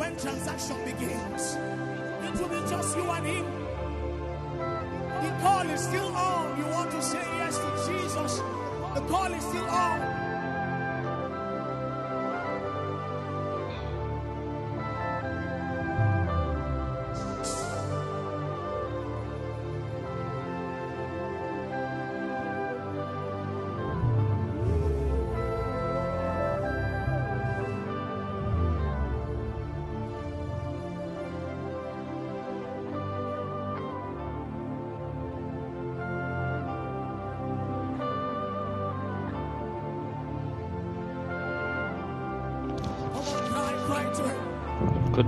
when transaction begins, it will be just you and him. The call is still on. You want to say yes to Jesus. The call is still on.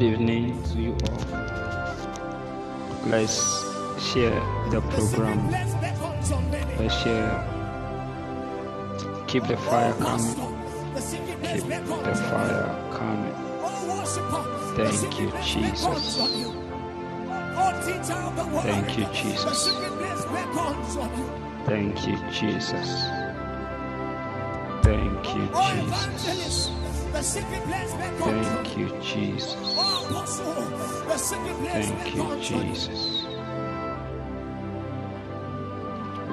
Evening to you all. Let's share the program. Let's share. Keep the fire coming. Keep the fire coming. Thank you, Jesus. Thank you, Jesus. Thank you, Jesus. Thank you, Jesus. Thank you, Jesus. Thank you, Jesus.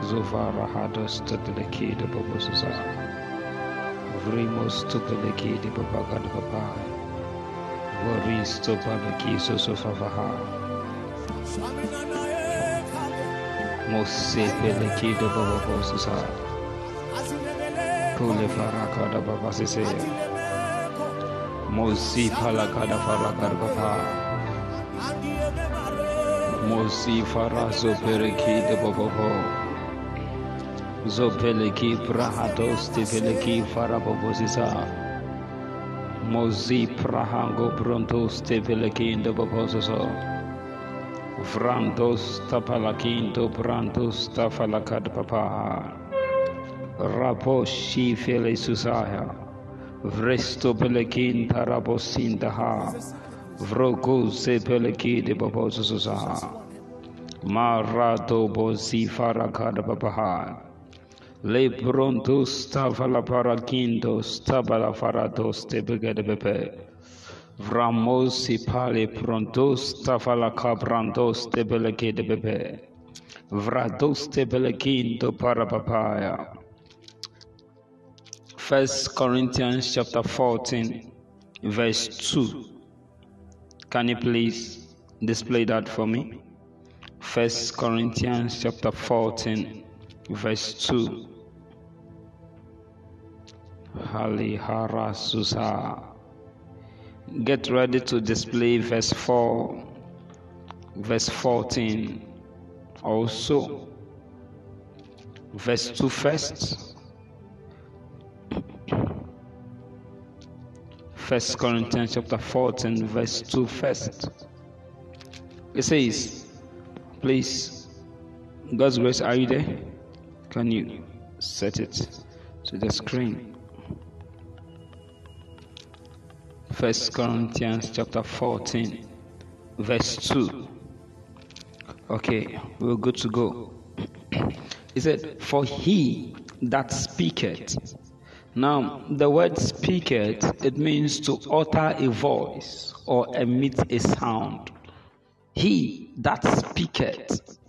Zovara hados tudeleki de babuza. Vrimos tudeleki de babagad baba. Voris to balaki sosofavaha. Mose peleki de bababosa. Kule faraka da babasise. Mosi palakada farakar bapa. Mosi farazo pereki de bobobo. Zopeleki te peleki farabobosisa. Mosi prahango te peleki de bobososo. Vrantos tapalakinto brantos tafalakad papa. Raposhi fele susaya. Vresto pelekin tarabosindaha. Vrogo se peleki de babosusa. Marato bosi farakada babaha. Le pronto stava la parakinto stava la faratos te begede bepe. Vramosi pale pronto stava la cabrantos te beleke de bepe. Vrados te belekinto para papaya. First Corinthians chapter 14, verse 2. Can you please display that for me? First Corinthians chapter 14, verse 2. Halihara Susa. Get ready to display verse 4, verse 14. Also, verse 2 first First Corinthians chapter 14, verse 2 first. It says, please, God's grace, are you there? Can you set it to the screen? First Corinthians chapter 14, verse 2. Okay, we're good to go. He said, For he that speaketh now, the word speaketh, it means to utter a voice or emit a sound. He that speaketh,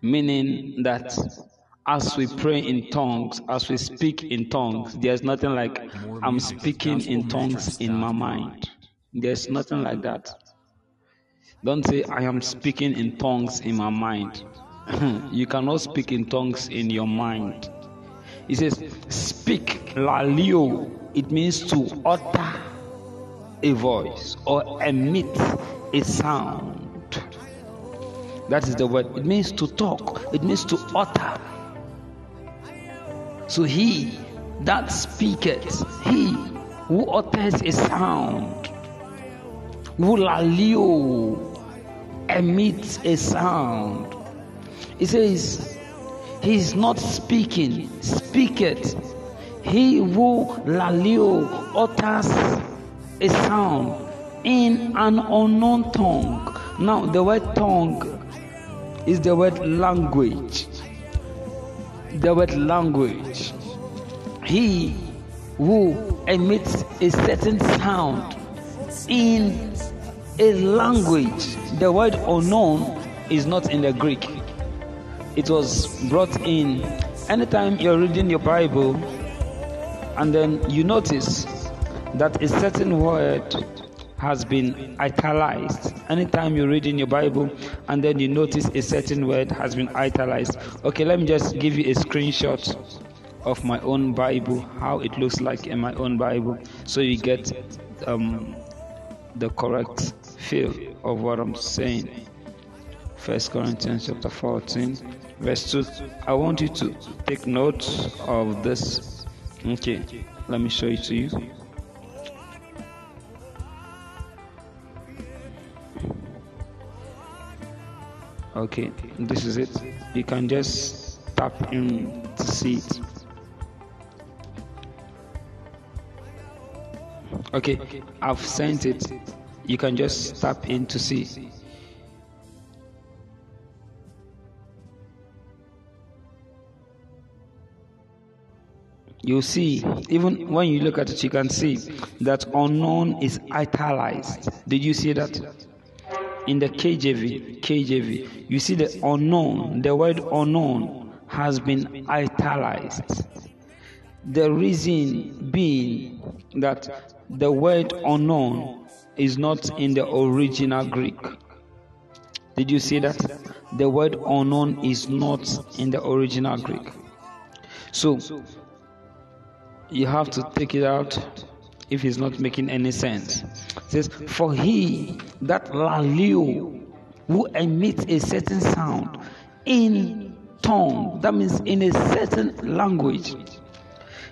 meaning that as we pray in tongues, as we speak in tongues, there's nothing like I'm speaking in tongues in my mind. There's nothing like that. Don't say I am speaking in tongues in my mind. you cannot speak in tongues in your mind. He says, Speak laleo. It means to utter a voice or emit a sound. That is the word. It means to talk, it means to utter. So he that speaketh, he who utters a sound, who laleo emits a sound. He says, he is not speaking, speaketh. He who laleo utters a sound in an unknown tongue. Now, the word tongue is the word language. The word language. He who emits a certain sound in a language. The word unknown is not in the Greek. It was brought in anytime you're reading your Bible and then you notice that a certain word has been italicized. Anytime you read in your Bible and then you notice a certain word has been italicized. Okay, let me just give you a screenshot of my own Bible, how it looks like in my own Bible, so you get um, the correct feel of what I'm saying. First Corinthians chapter 14, verse 2. I want you to take note of this. Okay, let me show it to you. okay this is it you can just tap in to see it okay i've sent it you can just tap in to see you see even when you look at it you can see that unknown is italicized did you see that in the KJV, KJV, you see the unknown, the word unknown has been italicized. The reason being that the word unknown is not in the original Greek. Did you see that? The word unknown is not in the original Greek. So you have to take it out if it's not making any sense. It says, For he that laleo who emits a certain sound in tongue, that means in a certain language.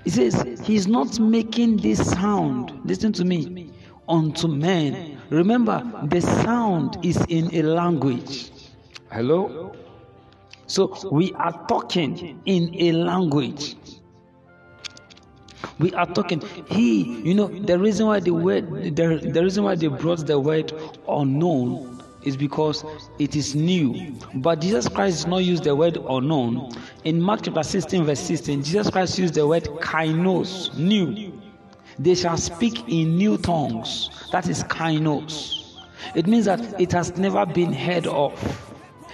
He says, He's not making this sound, listen to me, unto men. Remember, the sound is in a language. Hello? So we are talking in a language. We are talking. He, you know, the reason why the word, the, the reason why they brought the word unknown is because it is new. But Jesus Christ did not use the word unknown. In Mark chapter 16, verse 16, Jesus Christ used the word kainos, new. They shall speak in new tongues. That is kainos. It means that it has never been heard of.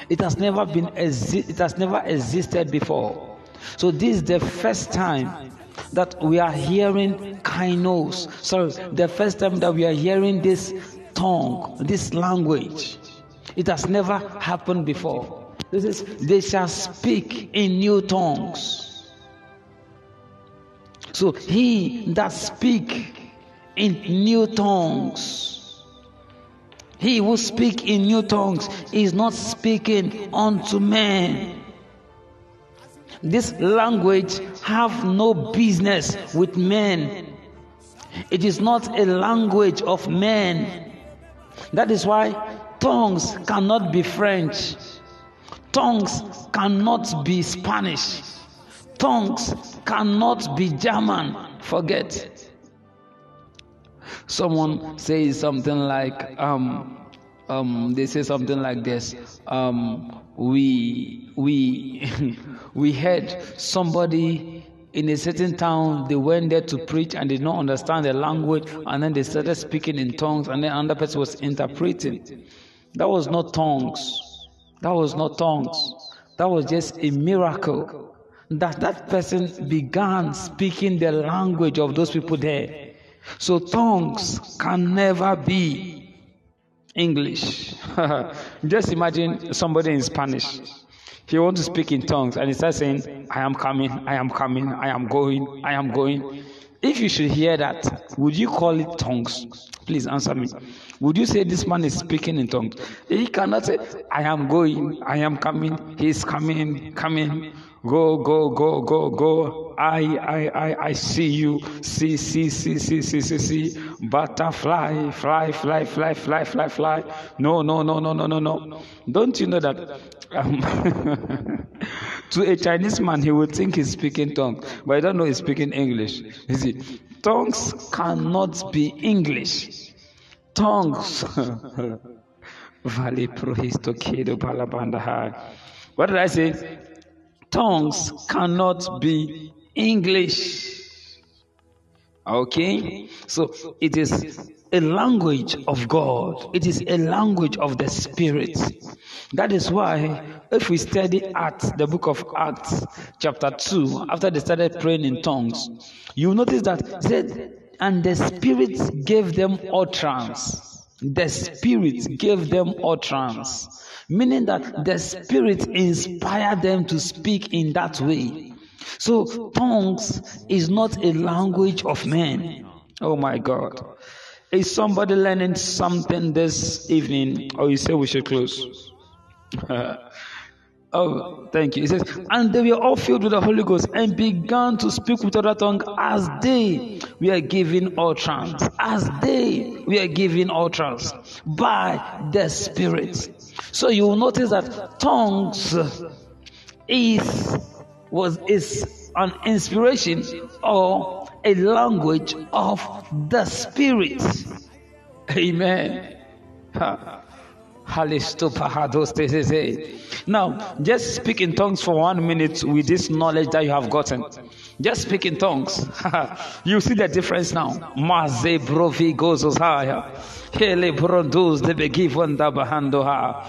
It has never been exi- it has never existed before. So this is the first time that we are hearing kainos. Sorry, the first time that we are hearing this tongue, this language. It has never happened before. This is they shall speak in new tongues. So he that speak in new tongues, he who speak in new tongues is not speaking unto men this language have no business with men. It is not a language of men. That is why tongues cannot be French. Tongues cannot be Spanish. Tongues cannot be German. Forget. Someone says something like, um, um, they say something like this. um, we we we heard somebody in a certain town. They went there to preach and did not understand the language. And then they started speaking in tongues and then another person was interpreting. That was not tongues. That was not tongues. That was just a miracle that that person began speaking the language of those people there. So tongues can never be English. Just imagine somebody in Spanish. He wants to speak in tongues and he starts saying, I am coming, I am coming, I am going, I am going. If you should hear that, would you call it tongues? Please answer me. Would you say this man is speaking in tongues? He cannot say, I am going, I am coming, he is coming, coming. Go, go, go, go, go. I, I, I, I see you. See, see, see, see, see, see, see. Butterfly, fly, fly, fly, fly, fly, fly. No, no, no, no, no, no, no. Don't you know that? Um, to a Chinese man, he would think he's speaking tongues, but I don't know he's speaking English. You see, tongues cannot be English. Tongues. Valley Prohisto Kedo Balabanda What did I say? Tongues cannot be English. Okay? So it is a language of God, it is a language of the Spirit. That is why, if we study Acts, the book of Acts, chapter 2, after they started praying in tongues, you notice that said, and the Spirit gave them utterance. The Spirit gave them utterance, meaning that the Spirit inspired them to speak in that way. So, tongues is not a language of men. Oh my oh God. Is somebody learning something this evening? Or oh, you say we should close? oh, thank you. He says, and they were all filled with the Holy Ghost and began to speak with other tongue as they were given utterance. As they were given utterance by the Spirit. So you will notice that tongues is was is an inspiration or a language of the Spirit. Amen. Now, just speak in tongues for one minute with this knowledge that you have gotten. Just speak in tongues. you see the difference now. Maze brovi. Hele de begivanda bahando ha.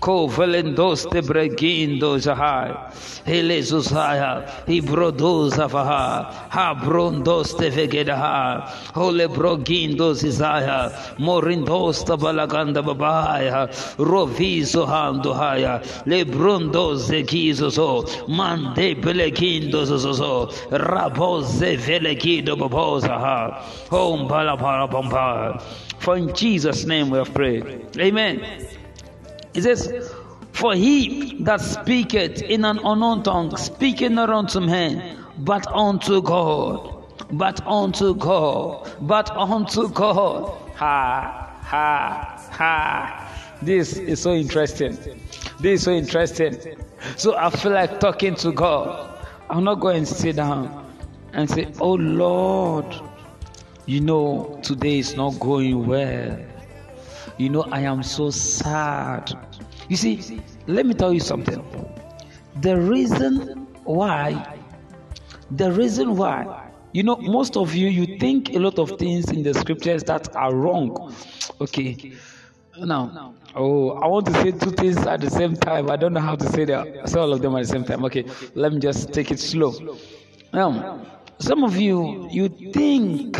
Covelendos de bregindo jahai. Elezusaya. Ibrodoza vaha. Habrondos de vegedaha. Hole brogindos isaya. Morindos da balaganda babaya. Rovizo hando haya. Lebrondos de gizozo. Mande belegindos zozo. Raboze velegido baboza ha. Home balapara bomba. For in Jesus' name we have prayed. Amen. It says, For he that speaketh in an unknown tongue speaketh not unto men, but unto God. But unto God. But unto God. Ha, ha, ha. This is so interesting. This is so interesting. So I feel like talking to God. I'm not going to sit down and say, Oh Lord, you know, today is not going well. You know, I am so sad. You see, let me tell you something. The reason why, the reason why, you know, most of you, you think a lot of things in the scriptures that are wrong. Okay. Now, oh, I want to say two things at the same time. I don't know how to say that. Say all of them at the same time. Okay, let me just take it slow. Now, some of you, you think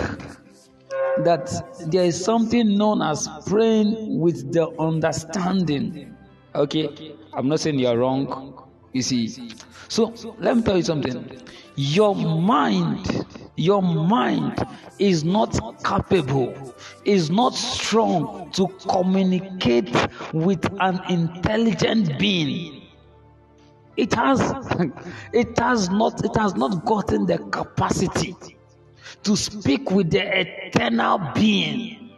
that there is something known as praying with the understanding. Okay, I'm not saying you're wrong. You see, so let me tell you something. Your mind, your mind is not capable, is not strong to communicate with an intelligent being. It has, it has not, it has not gotten the capacity to speak with the eternal being.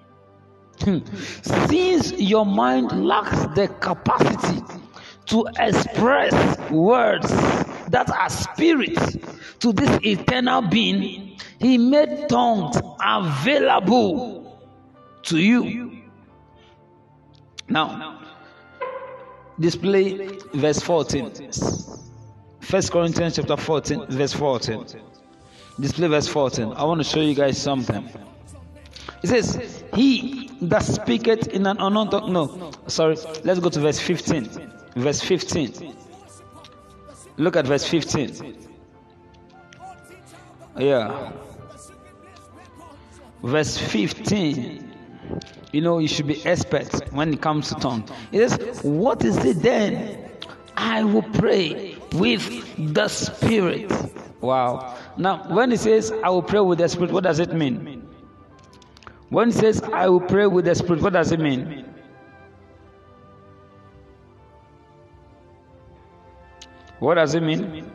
Hmm. Since your mind lacks the capacity to express words that are spirit to this eternal being, he made tongues available to you. Now, display verse 14. First Corinthians chapter 14, verse 14. Display verse 14. I want to show you guys something. It says, He that speaketh in an unknown tongue. No, sorry. Let's go to verse 15. Verse 15. Look at verse 15. Yeah. Verse 15. You know, you should be expert when it comes to tongue. It says, What is it then? I will pray with the Spirit. Wow. Now, when he says, I will pray with the Spirit, what does it mean? When he says, I will pray with the Spirit, what does it mean? What does it mean?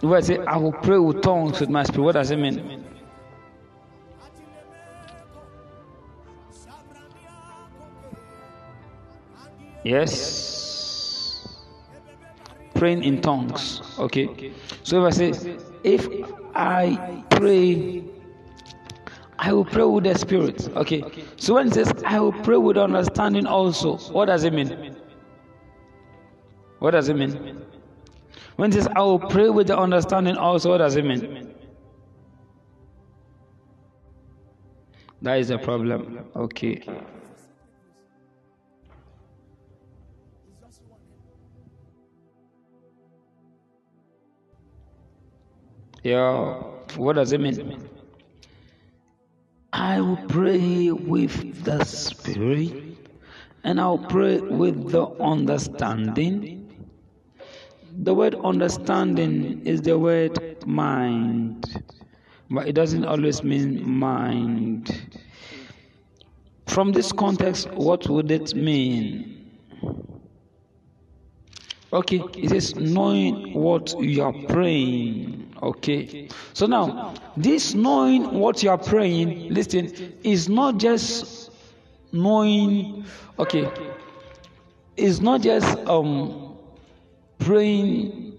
When I say, I will pray with tongues with my spirit, what does it mean? Yes. praying in tongues. Okay. So if I say, if I pray, I will pray with the Spirit. Okay. So when it says, I will pray with understanding also, what does it mean? What does it mean? When it says, I will pray with the understanding also, what does it mean? That is a problem. Okay. Yeah, what does it mean? I will pray with the Spirit and I'll pray with the understanding. The word understanding is the word mind, but it doesn't always mean mind. From this context, what would it mean? Okay, it is knowing what you are praying. Okay, so now this knowing what you are praying, listen, is not just knowing. Okay, it's not just um praying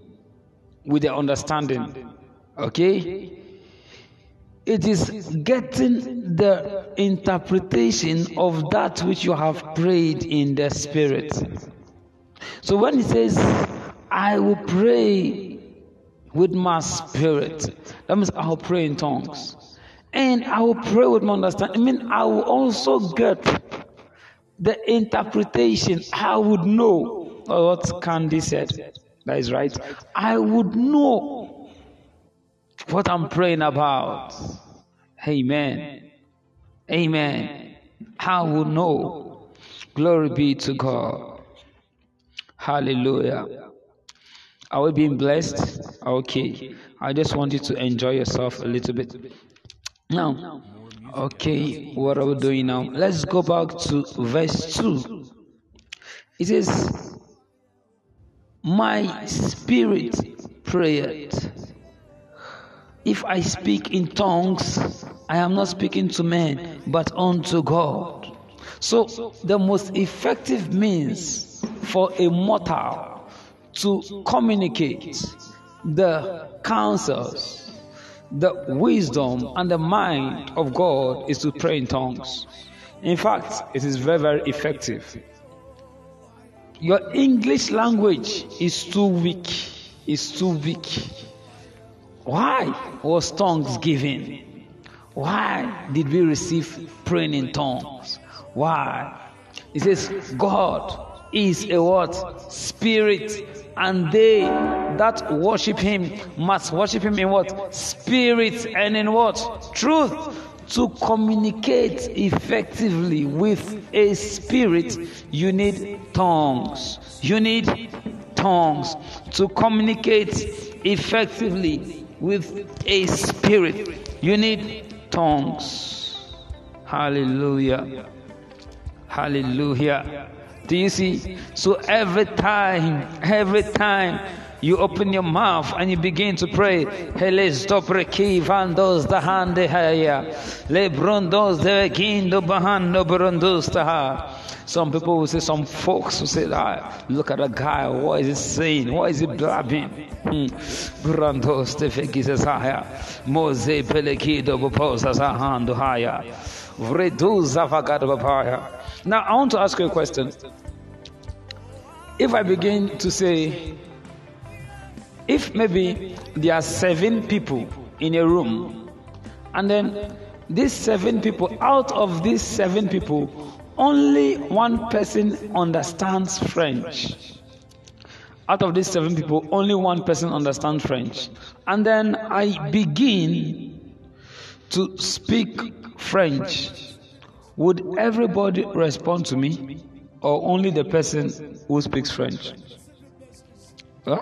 with the understanding. Okay, it is getting the interpretation of that which you have prayed in the spirit. So when he says, I will pray with my spirit, that means I will pray in tongues. And I will pray with my understanding. I mean, I will also get the interpretation. I would know what Candy said. That is right. I would know what I'm praying about. Amen. Amen. I will know. Glory be to God. Hallelujah. Are we being blessed? Okay. I just want you to enjoy yourself a little bit. Now, okay, what are we doing now? Let's go back to verse 2. It says, My spirit prayed. If I speak in tongues, I am not speaking to men, but unto God. So, the most effective means for a mortal to communicate the counsels, the wisdom, and the mind of God is to pray in tongues. In fact, it is very, very effective. Your English language is too weak. Is too weak. Why was tongues given? Why did we receive praying in tongues? Why? It says, God is a what? Spirit. And they that worship him must worship him in what? Spirit and in what? Truth. To communicate effectively with a spirit, you need tongues. You need tongues. To communicate effectively with a spirit, you need tongues. Hallelujah. Hallelujah. Do you see? So every time, every time you open your mouth and you begin to pray, the hand the. Some people will say, some folks will say, ah, look at a guy, what is he saying? What is he blabbing? Brandos vagado papaya. Now, I want to ask you a question. If I begin to say, if maybe there are seven people in a room, and then these seven people, out of these seven people, only one person understands French. Out of these seven people, only one person understands French. And then I begin to speak French would everybody respond to me or only the person who speaks French? Huh?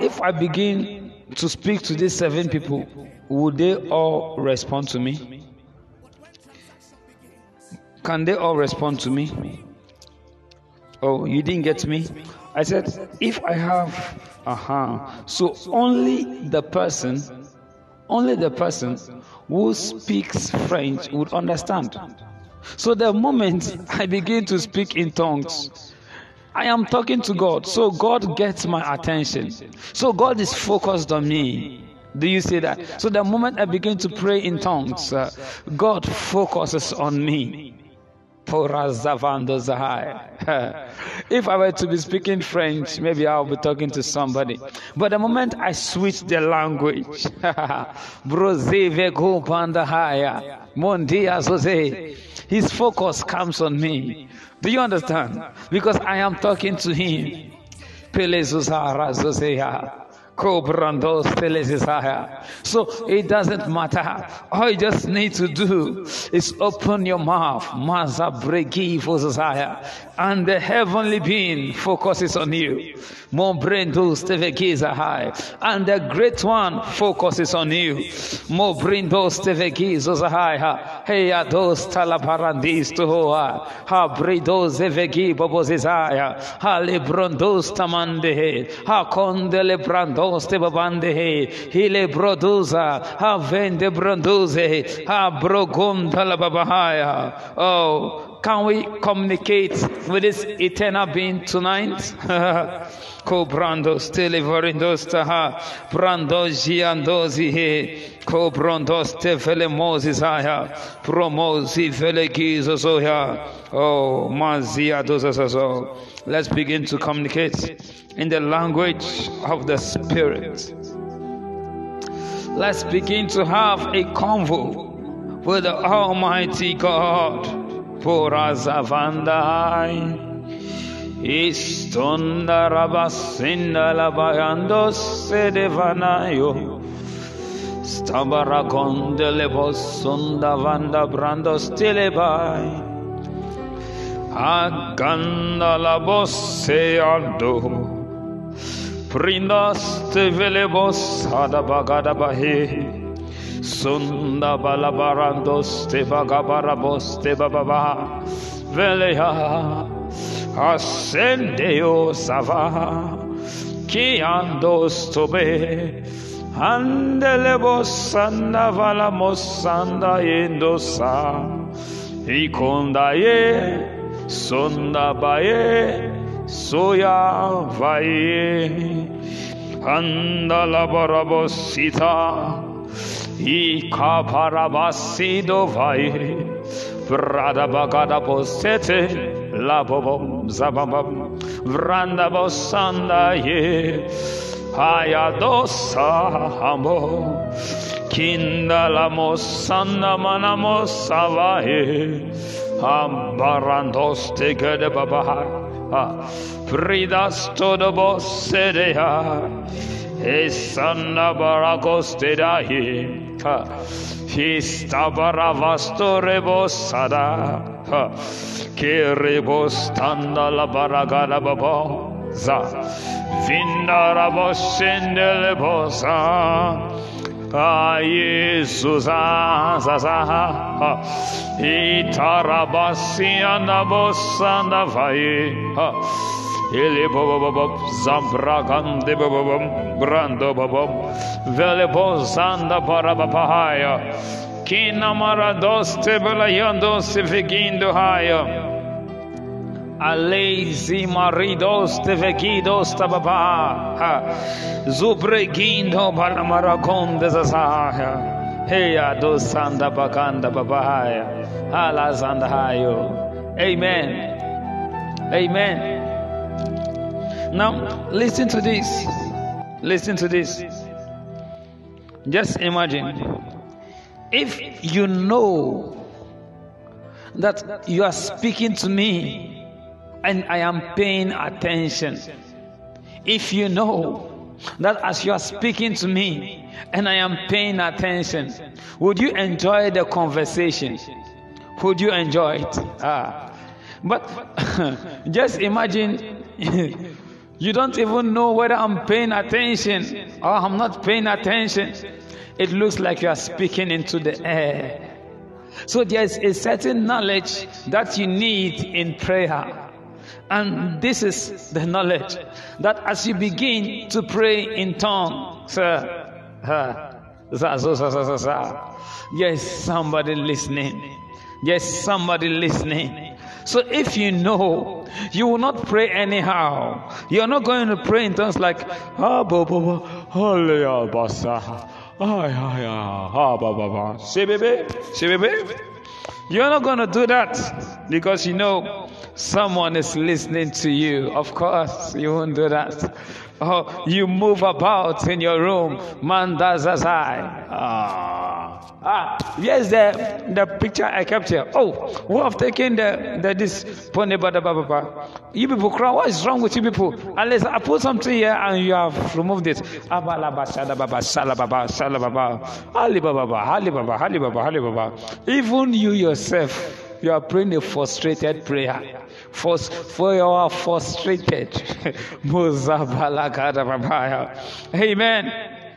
if I begin to speak to these seven people, would they all respond to me? Can they all respond to me? Oh, you didn't get me? I said, if I have, aha. Uh-huh. So only the person, only the person who speaks French would understand. So the moment I begin to speak in tongues, I am talking to God, so God gets my attention. So God is focused on me. Do you see that? So the moment I begin to pray in tongues, uh, God focuses on me. if I were to be speaking French, maybe I'll be talking to somebody. But the moment I switch the language, his focus comes on me. Do you understand? Because I am talking to him. So it doesn't matter. All you just need to do is open your mouth. And the heavenly being focuses on you. And the great one focuses on you. Hey, dos talaparandis to hoa. Ha bredos evegi bobozizaya. Ha lebrondos tamande. Ha condele broste babande hile broduza ha vende bronduze ha brogonda la babahaya. Oh can we communicate with this eternal being tonight? Ko brandos televerindos taha brandos giandozi he ko brandos te vele moses aya promosi vele gizozoya oh mazia dozazo let's begin to communicate in the language of the Spirit. Let's begin to have a convo with the Almighty God. Purasavandahai Istonda Rabasinda Labayando Sedevanayo Stabaragonde Lebosunda Vanda Brando Stilebai Aganda la bosse aldo Prindaste vele bossa da bagada bahe Sunda balabarandos te bagabarabos te bababa. Velea. Ascendeo sava. Ki andos tobe. Andelebos anda valamos anda endosa. Y condaye. Sonda baye soya vai andala barabosita i kaparabasido vai. Vrada bagada posete la bobom zabam vranda bosanda ye hayadosa amo kinda la mosanda manamos savahe ambarandos te gade babahai Fridas todo bosedea. Esana baragostedahi. Fista baravastore bosada. Kiribostanda la baragada babo. Za. Vindara bosendele bosa. Ah, Jesus, ah, zaza, itarabasi anabosanda vai, ele brando bobo vele bozanda para papaya, kina maradoste bela yando se vigindo haya. Alezi maridos te vegidos tababa Zubregindo balamaragon de zazaha Heya do sanda bakanda babaya Ala zandahayo Amen. Amen Now listen to this Listen to this Just imagine if you know that you are speaking to me and I am paying attention. If you know that as you are speaking to me and I am paying attention, would you enjoy the conversation? Would you enjoy it? Ah. But just imagine you don't even know whether I'm paying attention or I'm not paying attention. It looks like you are speaking into the air. So there's a certain knowledge that you need in prayer. And this is the knowledge that as you begin to pray in tongues, yes, somebody listening. Yes, somebody listening. So if you know, you will not pray anyhow. You're not going to pray in tongues like, ah, ba, ba, ba, hallelujah, basa, ah, ya, ya, ah, ba, ba, ba. You're not going to do that because you know someone is listening to you. Of course, you won't do that. Oh, you move about in your room. Man does as I. Ah, ah yes, the the picture I kept here. Oh, we have taken the the this pony bada baba? You people cry. What is wrong with you people? Unless I put something here and you have removed it. Even you yourself. You are praying a frustrated prayer. For, for you are frustrated. Amen.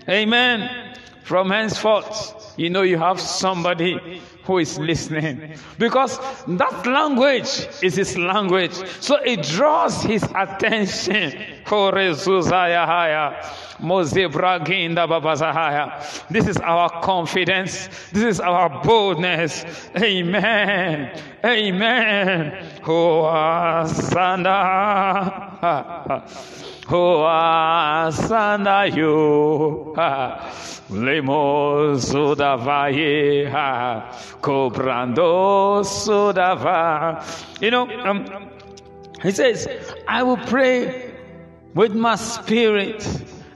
Amen. From henceforth, you know you have somebody who is listening. Because that language is his language. So it draws his attention. This is our confidence. This is our boldness. Amen. Amen You Lemos Sudavaye Cobrando Sudava. You know, um, he says, I will pray with my spirit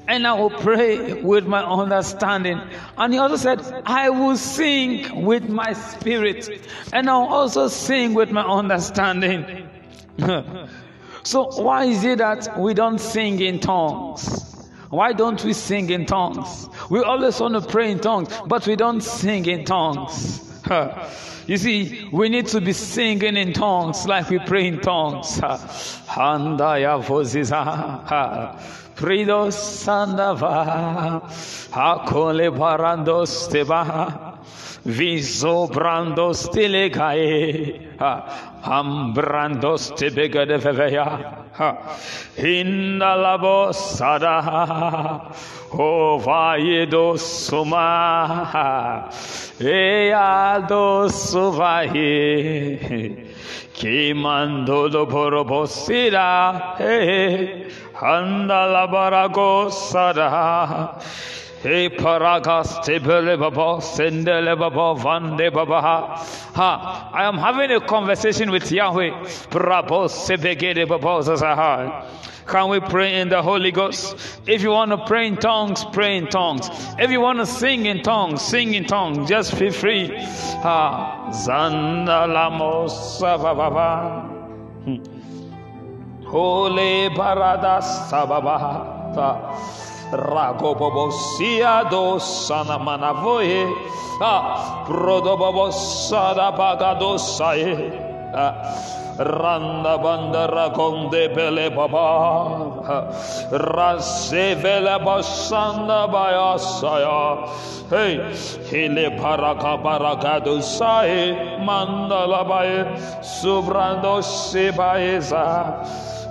and I will pray with my understanding. And he also said, I will sing with my spirit and I'll also sing with my understanding. so, why is it that we don't sing in tongues? Why don't we sing in tongues? We always want to pray in tongues, but we don't sing in tongues. You see, we need to be singing in tongues like we pray in tongues. Handaya voziza. Pridos sandava. Hakole barandos teba. Viso brandos telegae. Ambrandos tebega de veveya. Hinda la bossada, o vai do suma, e a do suvai, que mandou do borobosira, e anda la baragossada. Paragas baba baba baba ha. I am having a conversation with Yahweh. Baba. Can we pray in the Holy Ghost? If you want to pray in tongues, pray in tongues. If you want to sing in tongues, sing in tongues. Just feel free. Lamos baba. Holy hmm. paradas sababa. Ragobobosia do sanamanavoye. Ah, Prodobobosada bagadosaye. Ah. Randa banda raconde pele baba Rasevele basanda bayasaya Hey Hile paraka barakadu sae Mandala baye Subrando sebaeza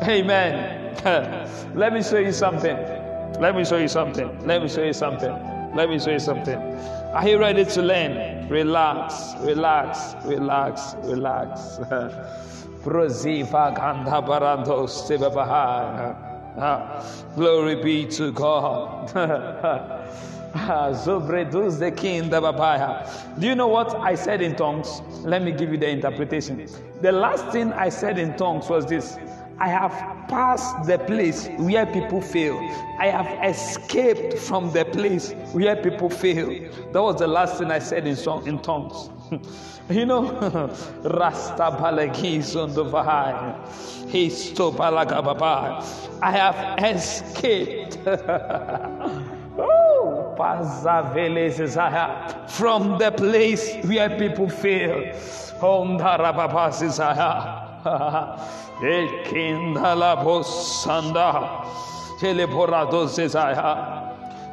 Amen Let me show you something let me show you something. Let me show you something. Let me show you something. Are you ready to learn? Relax, relax, relax, relax. Glory be to God. Do you know what I said in tongues? Let me give you the interpretation. The last thing I said in tongues was this I have passed the place where people fail. I have escaped from the place where people fail. That was the last thing I said in, song, in tongues. you know, Rasta Balagis on the Vahai. He's to I have escaped. oh, from the place where people fail.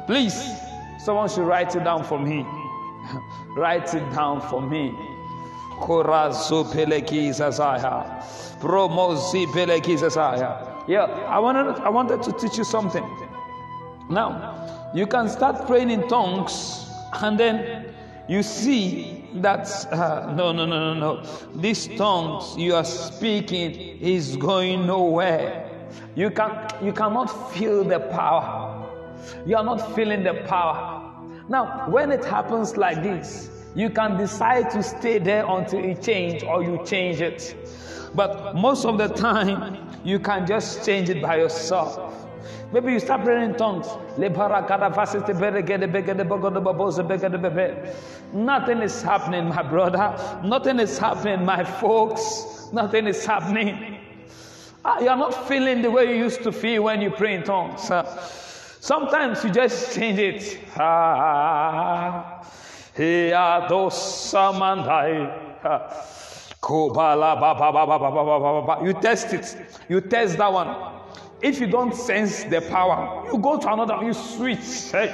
Please, someone should write it down for me. write it down for me. Yeah, I wanted, I wanted to teach you something. Now, you can start praying in tongues and then you see that uh, no no no no no. These tongues you are speaking is going nowhere. You can you cannot feel the power. You are not feeling the power. Now when it happens like this you can decide to stay there until it change or you change it. But most of the time you can just change it by yourself Maybe you start praying in tongues. Nothing is happening, my brother. Nothing is happening, my folks. Nothing is happening. Ah, you're not feeling the way you used to feel when you pray in tongues. Sometimes you just change it. You test it. You test that one. If you don't sense the power, you go to another, you switch. Hey.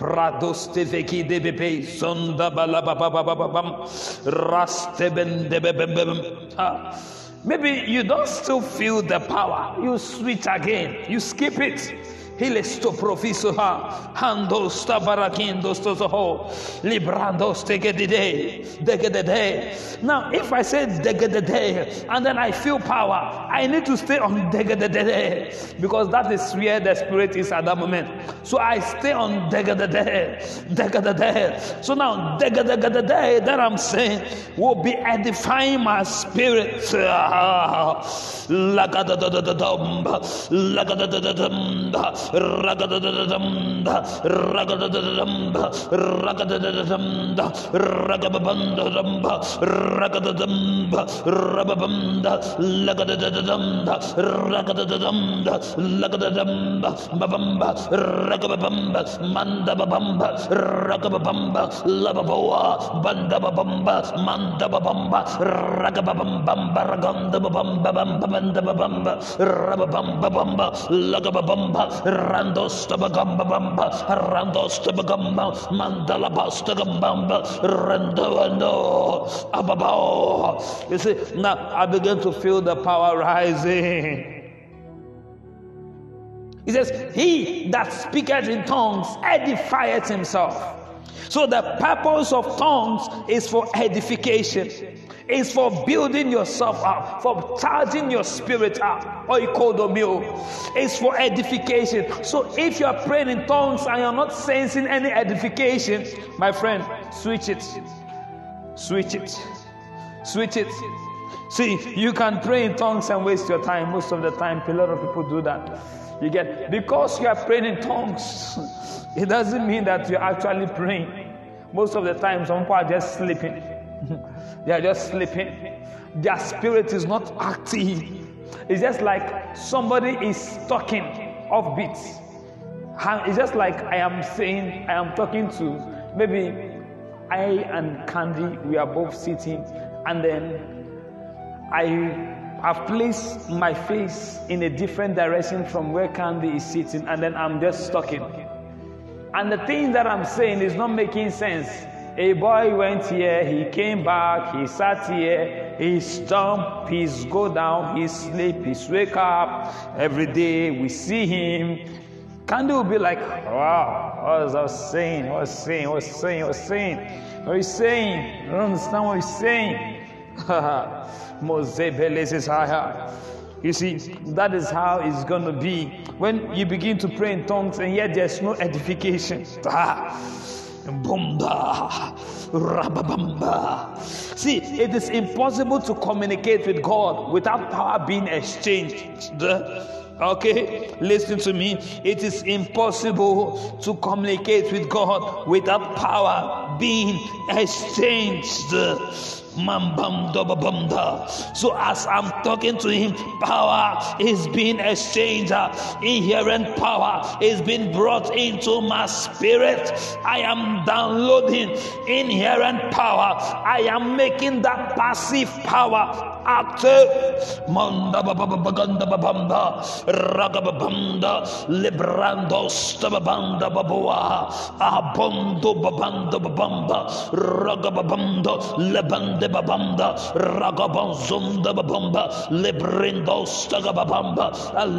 Prados teveki debebe sonda balababababam rasteben debebem. Maybe you don't still feel the power. You switch again. You skip it. Hilesto profisoha, handos tabarakindos tozoho, librandos tegedide, degedede. Now, if I say degedede and then I feel power, I need to stay on degedede because that is where the spirit is at that moment. So I stay on degedede, degedede. So now degedede that I'm saying will be edifying my spirit. Ah, ah, ah. Lagadadadadamba, lagadadadadamba ragadadadamba ragadadadamba ragadadadamba ragababandadamba ragadadamba rababanda lagadadadamba ragadadadamba lagadadamba babamba ragababamba mandababamba ragababamba lababoa bandababamba mandababamba ragababamba ragandababamba bamba rababamba bamba lagababamba randos bamba randos mandala basta rando ababa you see now i begin to feel the power rising. He says he that speaketh in tongues edifieth himself. So the purpose of tongues is for edification is for building yourself up, for charging your spirit up. It's for edification. So if you are praying in tongues and you're not sensing any edification, my friend, switch it. Switch it. Switch it. See, you can pray in tongues and waste your time. Most of the time, a lot of people do that. You get because you are praying in tongues, it doesn't mean that you're actually praying. Most of the time, some people are just sleeping. they are just sleeping. Their spirit is not active. It's just like somebody is talking off beat. It's just like I am saying, I am talking to maybe I and Candy, we are both sitting, and then I have placed my face in a different direction from where Candy is sitting, and then I'm just talking. And the thing that I'm saying is not making sense. A boy went here, he came back, he sat here, he stomp, he's go down, he sleep, he's wake up. Every day we see him. Candy will be like, wow, what was I saying? What was saying? What was saying? What was saying? What he's saying? I don't understand what he's saying. You see, that is how it's going to be when you begin to pray in tongues and yet there's no edification. Bumba, rababamba. See, it is impossible to communicate with God without power being exchanged. Okay, listen to me. It is impossible to communicate with God without power being exchanged. So as I'm talking to him, power is being exchanged. Inherent power is being brought into my spirit. I am downloading inherent power. I am making that passive power ate manda bababaganda babamba ragababanda librando stababanda babua abondo babanda babamba ragababanda lebande babanda ragabonzunda babamba librando stababamba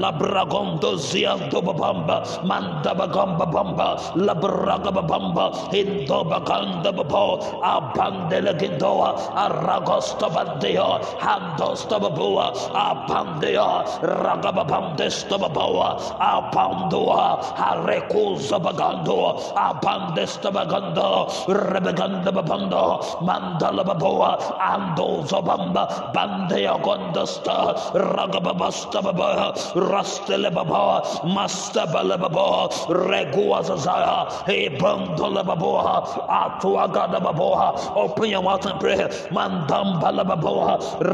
labragondo ziando babamba manda bagamba bamba labragababamba indo baganda babo abandelegindoa aragosta bandeo Apandostababua, Apandea, Ragababandestababua, Apandua, Harekuzabagandua, Apandestabagando, Rebegandababando, Mandalababua, Andozabamba, Bandea Gondasta, Ragababastababa, Rastelebaba, Mastabalababa, Reguazazaya, Ebandolababoa, Atuagadababoa, open your mouth and pray, Mandambalababoa,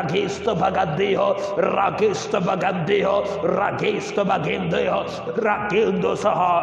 Ragesh भगदे हो रागेश भगदे हो रागेश भगेंदे हो रागेंदो सहा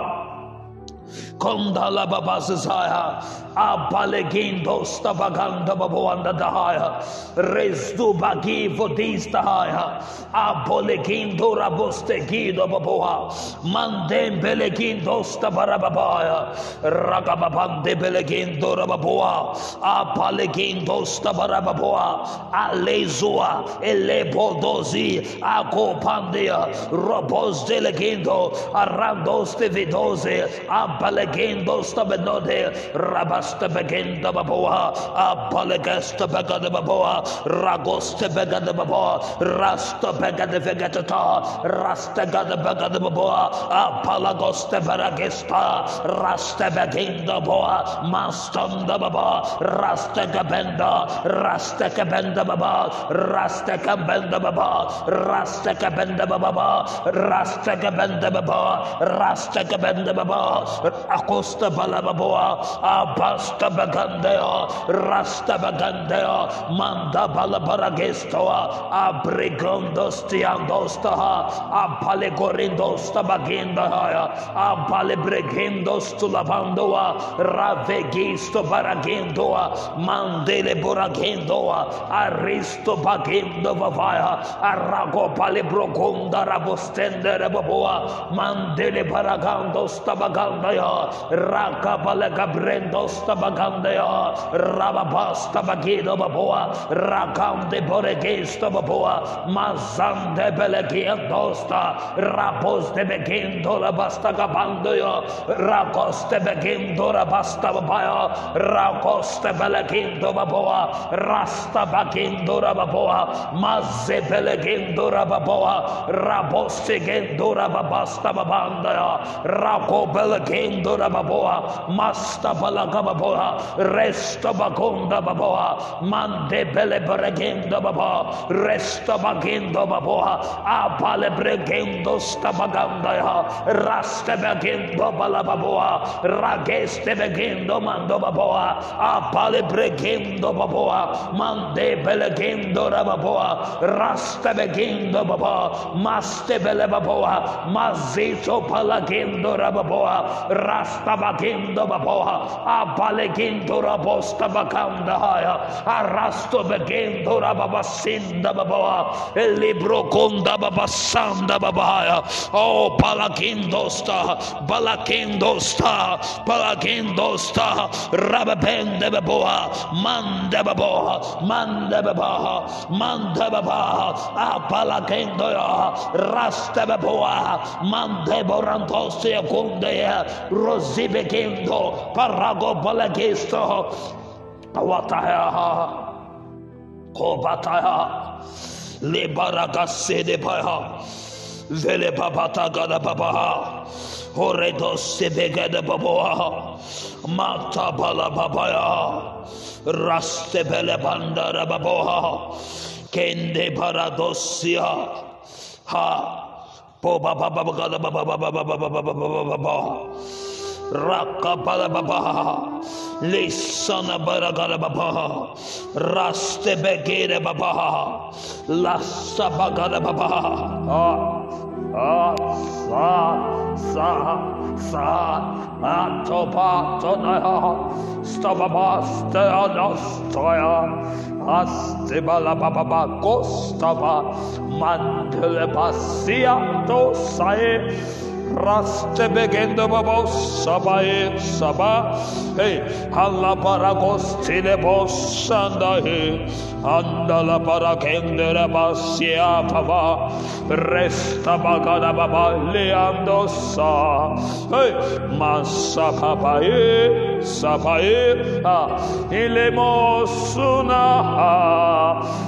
Kondala babazaya abalegindo stabaganda babuanda dahaya restu bagivo distahaya abolegindo rabostegido babuha mandem belegindo stabarababaya ragababande belegindo rababuha abalegindo stabarababuha alezua elebodozi akopandia. Robos delegindo arandoste vidose ab apalegendo stabenode, rabasta begenda baboa, apalegesta begada baboa, ragosta begada baboa, rasta begada vegetata, rasta gada begada baboa, apalagosta veragesta, rasta begenda boa, mastanda baba, rasta gabenda, rasta gabenda baba, rasta gabenda baba, rasta gabenda baba, rasta gabenda baba, rasta gabenda baba, Rakosta Balababoa, Abasta Bagandeo, Rasta Bagandeo, Manda Balabaragestoa, Abregondostiandostaha, Apalegorindosta Bagindahaya, Abalebregendostulavanoa, Ravegisto Baragendoa, Mandele Boragendoa, Aristo Bagendo Vavaya, Arago Palebrogonda Rabostende Raboboa, Mandele Baragandosta Bagandaya, Bagandaya, Rakabalaga Brendosta Bagandaya, Rababasta Bagido Baboa, Rakande Boregista Baboa, Mazande Belegia Dosta, Rapos de Begindola Basta Gabandaya, Rakos de Begindora Basta Babaya, Rakos Baboa, Rasta Bagindora Baboa, Mazze Belegendora Baboa, Rabos Gendora Babasta Babandaya, Rako belegendo rababoa, masta balagababoa, resta bagonda baboa, mande bele beregendo baba, resta bagendo baboa, apale bregendo stabaganda ya, raste begendo balababoa, rageste begendo mando baboa, apale bregendo baboa, mande belegendo rababoa, raste begendo baba, maste bele baboa, mazito palagendo rababoa, Rastabakindo Baboha, Abalekindo Rabosta Bakanda Haya, Arasto Begindo Rababasinda Baboha, Libro Konda Babasanda Babaya, O Palakindosta, Balakindosta, Balakindosta, Rababende Baboha, Manda Baboha, Manda Baboha, Manda Baboha, Abalakindo Rasta Baboha, Mande Borantosia Kundaya, ya, rosi begendo, parago palagesto, wataya, kobataya, lebaragase de baya, vele babata gada babaha, horedos sebegada baboa, mata bala babaya, raste bele bandara baboa, kende paradosia, ha, Boba baba baba baba baba baba baba baba baba baba Lisana baragara baba. Raste begere baba. Lasta bagara baba. Ah, ah, sa, sa, sa. Atopa tonaya. Stababa steana stoya. Astibala baba Mantelebasiato sae. Rastebegendo babo sabae saba hey alla paragos tilebos sanda he anda la paragendre basia papa resta bagada baba leando sa hey massa papa Ah, ile mosuna ha.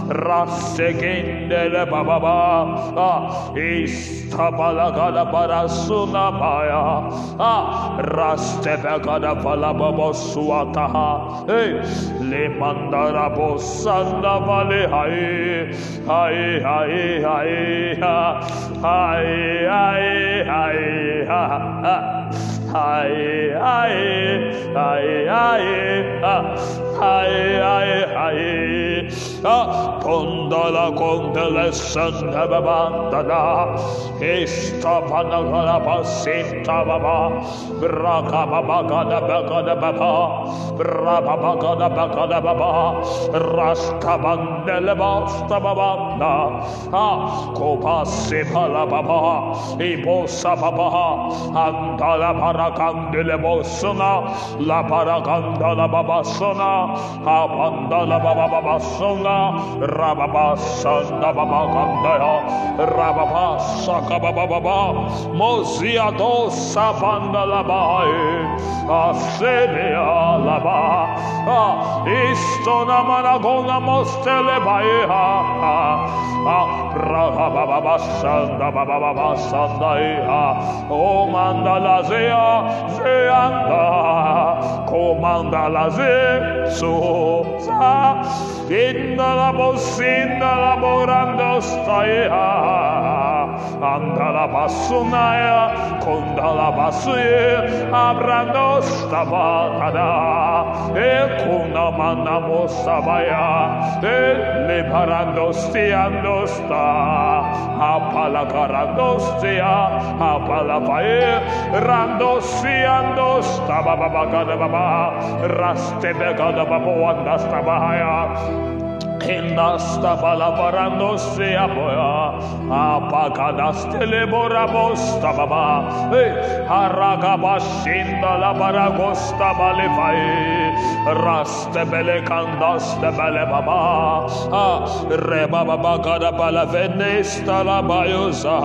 Raste kendele baba. Ah, istabala gada paras sunabaya ah raste begada fala babo suataha hey. Le mandara bosanda vale hai. Hai hai hai hai hai hai hai hi hi hi hi hi aye, aye. Pondala Kondala Santa Babandana Ishta Panagana Pasinta Baba. Braka Babagada Bagada Baba. Braba Bagada Bagada Baba. Rasta Bandela Basta Babanda. Kopa Pala Baba. Ibosa Baba. Andala Paracandele Bosuna La Paracandala Babasuna Abandala Babasuna Rabasonga, Rababasa, Nababakandaya, Rababasa, Kabababa, Mosiado, Savanda Labai, Asenia ba. Istona Managona Mostele Baeha, Rabababasa, Nabababasa, Daiha, O Mandalazea, Zeanda, Comandalaze, Souza, Inda la bosinda la borando staia. Anda la basunaia Conda la basuia Abrando stavatana E cuna manamo sabaya E liberando stiando sta. Apalagarando stia Apalapae Rando siando sta. Bababagada baba Rastebegada babuanda stabaya Κέντα στα παλαβαρά νοσέ από εά Απακαντά στέλε μπορά πως τα παπά ε, Αρακαπά σύντα λαπαρά κοστά παλεφαΐ raste bele candaste bele baba. Ha re baba bagada bala venesta la bayosa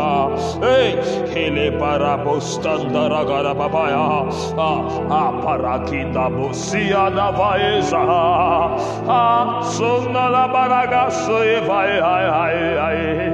ei hele para postanda ragada baba ya ha ha para kinda busia na vaesa. Ha sonna la baraga so e vai ai ai ai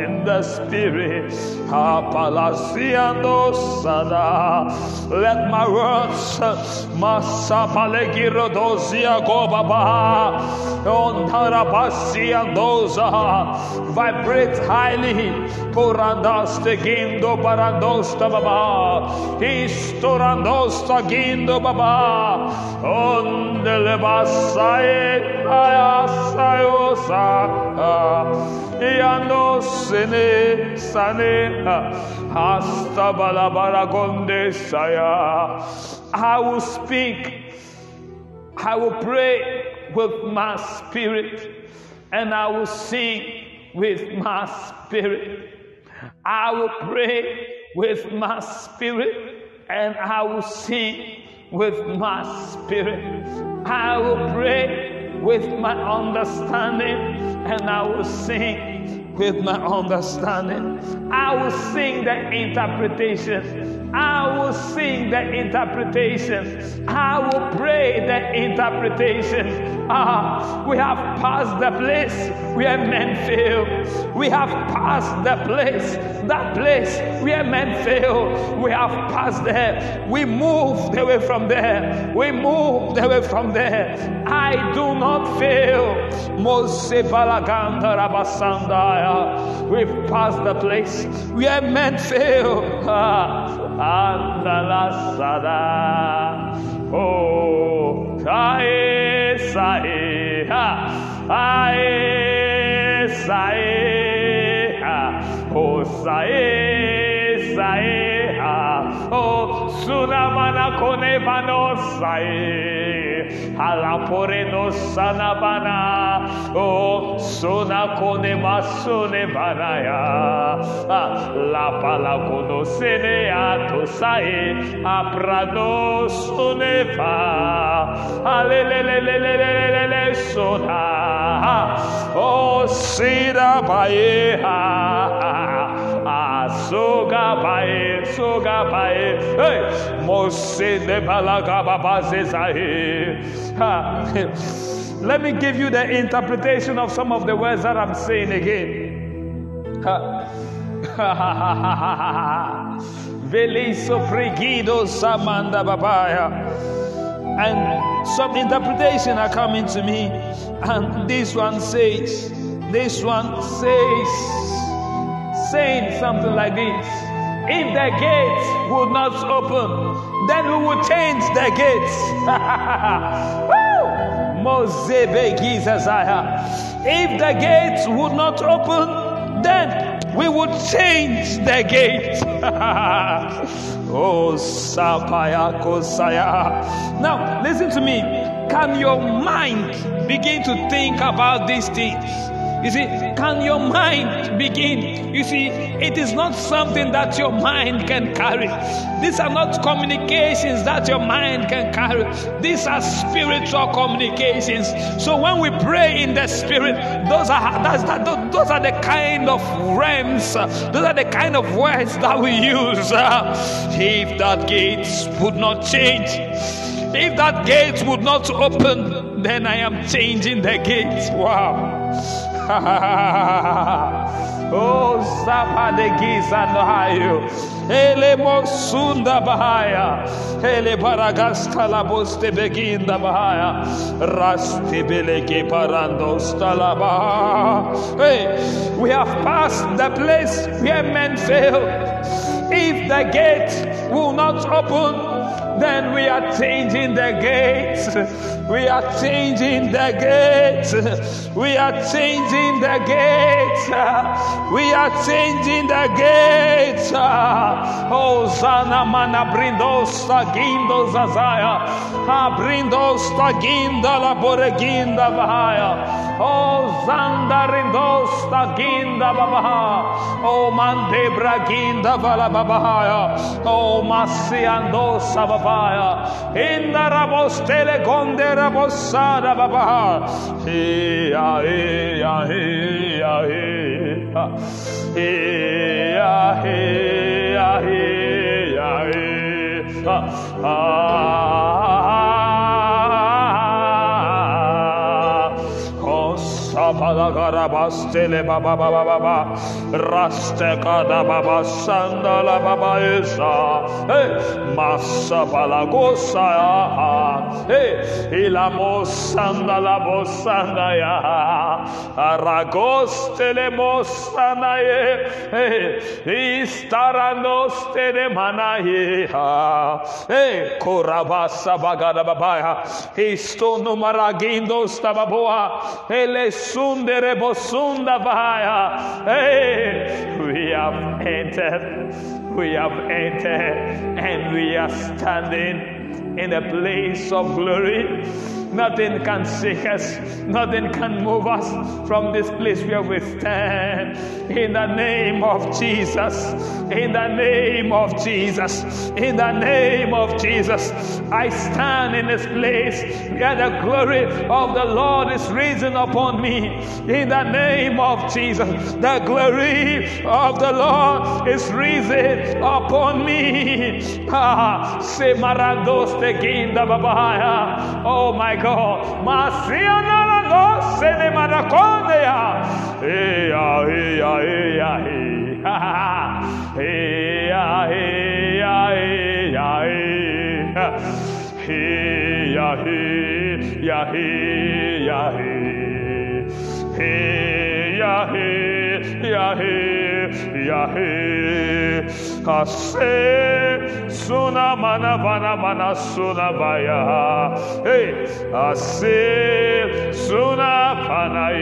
in the spirit. Let my words, Masapalegiro dozia gobaba, Ontarabasiandoza, vibrate highly. Porandaste gindo barandosta baba, Istorandosta gindo baba, Ondele basae, Ayasayosa, Yando sane, Hasta balabara gonde saya. I will speak, I will pray with my spirit, and I will sing with my spirit. I will pray with my spirit, and I will sing with my spirit. I will pray with my understanding, and I will sing with my understanding. I will sing the interpretation. I will sing the interpretation. I will pray the interpretation. Ah, we have passed the place where men fail. We have passed the place, that place where men fail. We have passed there. We moved away from there. We moved away from there. I do not fail. Mose Balaganda Rabasandaya. We've passed the place. Where men fail. Ah, Andala Sada. Oh, Sae, Sae, ha, Ae, Sae, ha, Oh, Sae, Sae, ha, Oh, Sunamana Konevano Sae, Alapore no Sanabana, Oh, Suna Konemasune Banaya, La Palacono Seneato Sae, Aprano Suneva, Alelelelelelele Sona, Oh, Sira Baeha. Bae, soga bae, hey, Mose de balaga babaze Let me give you the interpretation of some of the words that I'm saying again. Veliso pregido samanda babaya. And some interpretation are coming to me. And this one says, this one says, saying something like this If the gates would not open, then we would change the gates. if the gates would not open, then we would change the gate. oh, Sapaya Saya. Now, listen to me. Can your mind begin to think about these things? You see, can your mind begin? You see, it is not something that your mind can carry. These are not communications that your mind can carry. These are spiritual communications. So when we pray in the spirit, those are that's, that, those are the kind of realms. Those are the kind of words that we use. If that gates would not change, if that gate would not open, then I am changing the gates. Wow. oh, Zapa de Giza no Hayo. Ele Mosunda Bahaya. Ele la Boste Beginda Bahaya. Rasti Beleke Parando Stalaba. Hey, we have passed the place where men fail. If the gate will not open, then we are changing the gates. We are changing the gates. We are changing the gates. We are changing the gates. Oh, Zana mana brindos tagindo zazaya. Ha brindos taginda la boreginda bahaya. Oh, Zanda rindos taginda babaha. Oh, mande braginda vala babahaya. Oh, masiando sababaya. Inda rabostele gonde rabossada baba. Hey, hey, hey, hey, ah. Hey, ah, hey, ah, hey, ah, hey, ah, ah. Lagarabastele Baba Baba Baba Rastekada Baba Sandala Baba Esa Massa Balagosa Ilamo Sandala Bosanda Ya Aragostele Mosana Ye Istaranostele Manaye Korabasa Bagada Baba Istono Maragindo Stababoa Ele Sunde Hey, we have entered, we have entered, and we are standing in a place of glory. Nothing can shake us, nothing can move us from this place where we stand. In the name of Jesus, in the name of Jesus, in the name of Jesus, I stand in this place where the glory of the Lord is risen upon me. In the name of Jesus, the glory of the Lord is risen upon me. Ah, Oh my God. Masiana la go se ne manakonde ya. Eya, eya, eya, eya. Eya, eya, eya, eya. Eya, eya, eya, Ase suna mana vana mana suna vaya. Hey, ase suna panai.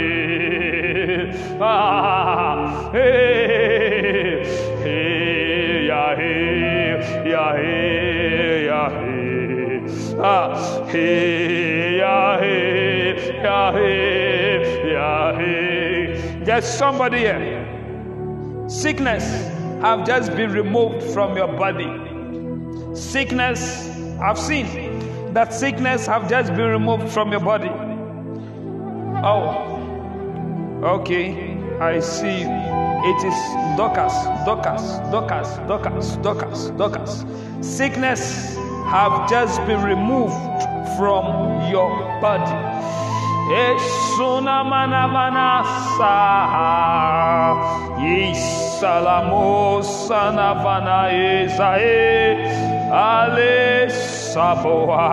Ah, hey, hey, ya hey, ya hey, ya hey. Ah, hey, ya hey, ya hey, ya hey. There's somebody here. Sickness have just been removed from your body. Sickness, I've seen that sickness have just been removed from your body. Oh, okay, I see. It is Dorcas, Dorcas, Dorcas, Dorcas, Dorcas, Dorcas. Sickness have just been removed from your body. Esuna mana mana sa Isalamo sana vana ezae Ale saboa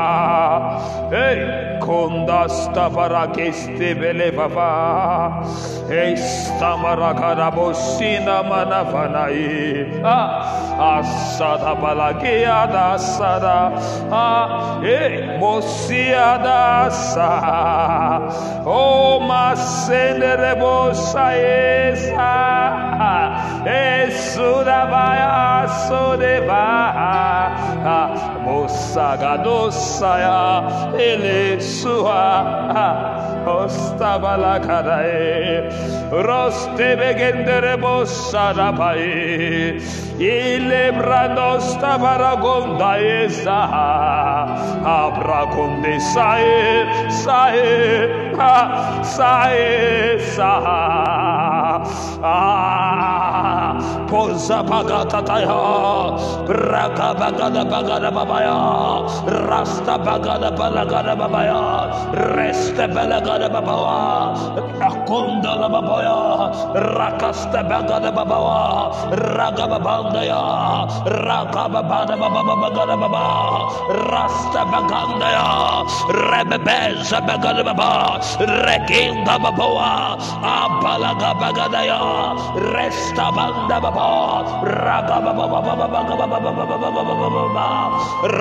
Hey kondasta para que este bele baba Esta maragada bosina mana vana e Ah asada balagia da sada Ah hey mosia da sa Oh, masendere bosa esa Esuda vai aso de va Moça gadosa ya ele sua. Ostava la carae Roste begendere bossa da pae Ile brando stava ragonda esa Abra conde sae sae sae sa. Ah posa pagata taya braga bagada babaya rasta bagada balagada babaya reste balagada babaya akonda babaya rakasta bagada babaya raga babanda ya raga babada bababa bagada baba rasta baganda ya rebebeza bagada baba rekinda baboa abalaga bagadaya resta banda baba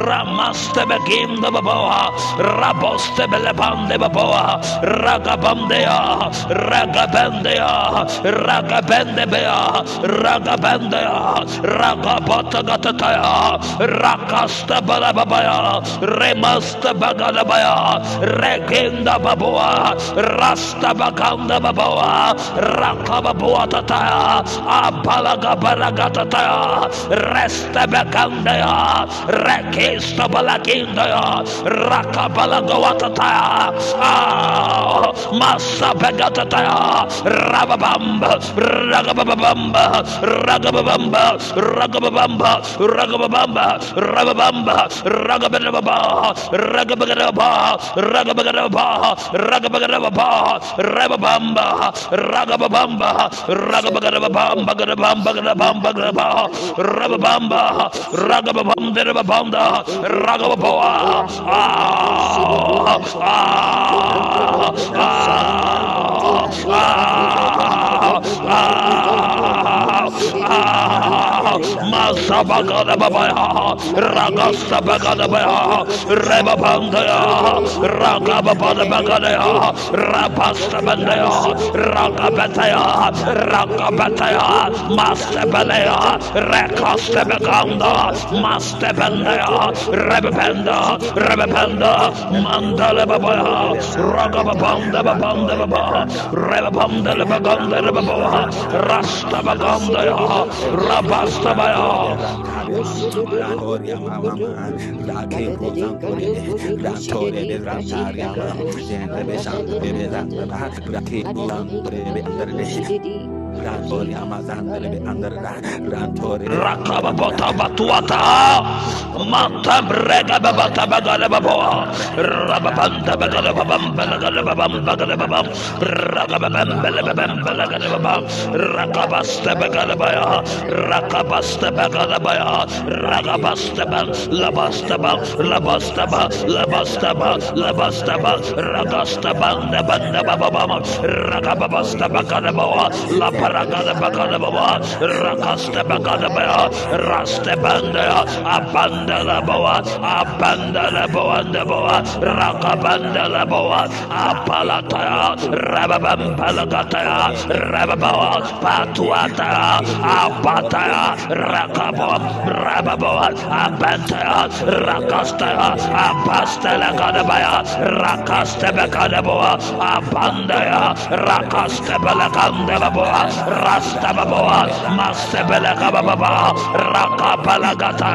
ramaste beginda baboa raboste belebande baboa raga bandea raga bandea raga bende bea raga bandea raga bata gatataya rakasta balababaya remasta bagadabaya rekinda baboa rasta baganda baboa rakababoa tataya baragataya resta bagandaya rekista balagindaya rakabalagawatataya ah, masa bagatataya rababamba ragababamba ragababamba ragababamba ragababamba rababamba ragababamba ragababamba ragababamba ragababamba rababamba ragababamba ragababamba ragababamba ragababamba rababamba ragababamba rababamba ragababoa ah, ah, ah, ah Masabagada babaya, Ragasta bagada baya, Rebabandaya, Ragababada bagadaya, Rapasta bandaya, Ragabataya, Ragabataya, Mastabelea, Rekasta baganda, Mastabandaya, Rebabanda, Rebabanda, Mandala babaya, Ragababanda babanda baba, Rebabanda baganda baba, Rasta Rabastabaya, bagadabaya rakabastaba gadabaya ragabastaba labastaba labastaba labastaba labastaba ragastaba nabandababama ragabastaba gadabawa laparagadaba gadabawa rakastaba gadabaya rastebanda abandalabawa abandalabawa ndabawa rakabandalabawa apalataya rababam palakataya rababawa patuataya Abataya Rakabo, Rababo, Abata, Rakasta, Apastela Kadabaya, Rakastebe Kadaboa, Abandaya, Rakastebele Kandelaboa, Rastababoa, Mastebele Kabababa, Rakapalagata,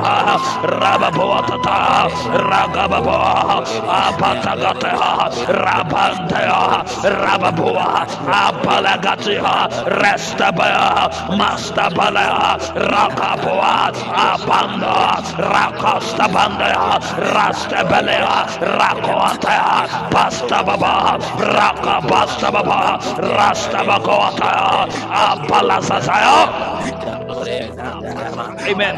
Rababoata, Ragababoa, Apatagata, Rabandaya, Rababoa, Apalagatia, Restabaya, Mastabala Rakapoa Apanda Rakastabandaya Rastabelea Rakoataya Pastababa Raka Pastababa Rastabakoataya Apalasasaya Amen.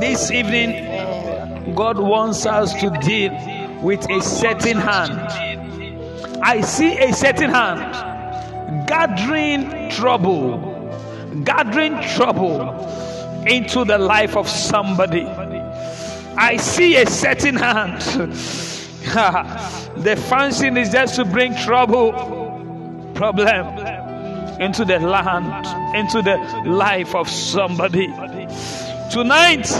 This evening, God wants us to deal with a certain hand. I see a certain hand gathering trouble, gathering trouble into the life of somebody. I see a certain hand. the function is just to bring trouble, problem into the land, into the life of somebody. Tonight,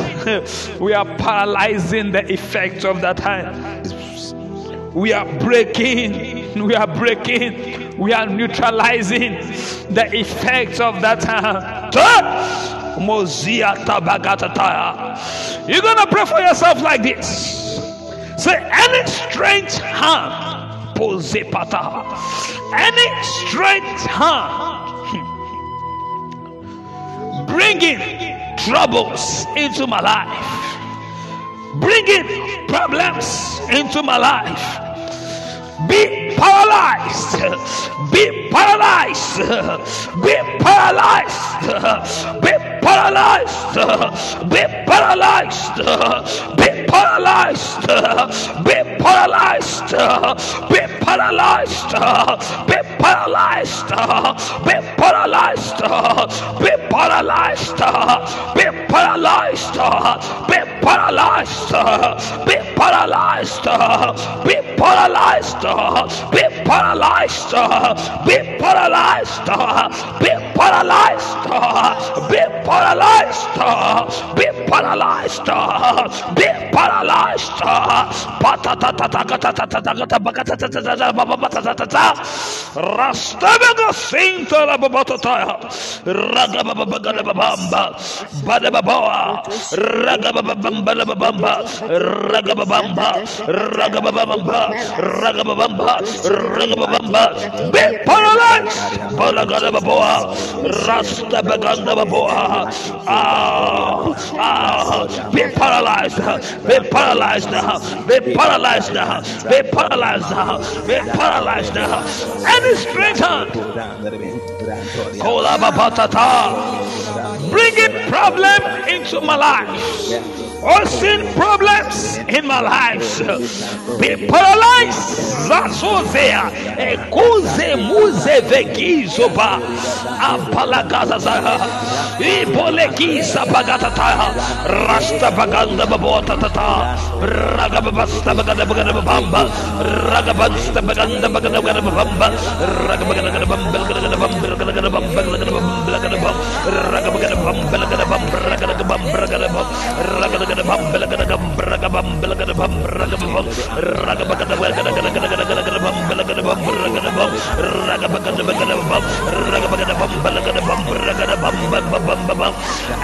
we are paralyzing the effect of that hand. We are breaking, we are breaking, we are neutralizing the effects of that. You're gonna pray for yourself like this. Say, any strange hand, any strange hand bringing troubles into my life, bringing problems into my life. Be paralyzed, be paralyzed, be paralyzed, be paralyzed, be paralyzed, be paralyzed, be paralyzed, be paralyzed, be paralyzed, be paralyzed, be paralyzed, be paralyzed, be paralyzed, be paralyzed, be paralyzed, be paralyzed, uh, be paralyzed, uh, be paralyzed, uh, be paralyzed, be paralyzed, be paralyzed. Rastabaga sinta la babataya. Ragababagala babamba. Badababoa. Ragababamba. Ragababamba. Ragababamba. Ragababamba. Rabamba, Bepalash, Balagadababoa, Rasta Bagandababoa. Ah, ah, be paralyzed, be paralyzed, be paralyzed, be paralyzed, be paralyzed, and straightened. Kola Babatata. Bringing problem into my life. Or sin problems in my life. Be paralyzed. Zasozea. Ekuze muze vegizoba. Apalagaza zaha. Ibolegisa bagatata. Rasta baganda babota tata. Ragabasta bagada bagada bamba. Ragabasta baganda bagada bagada bamba. Ragabagada bagada bamba bagada bamba bagada bamba bagada bamba bagada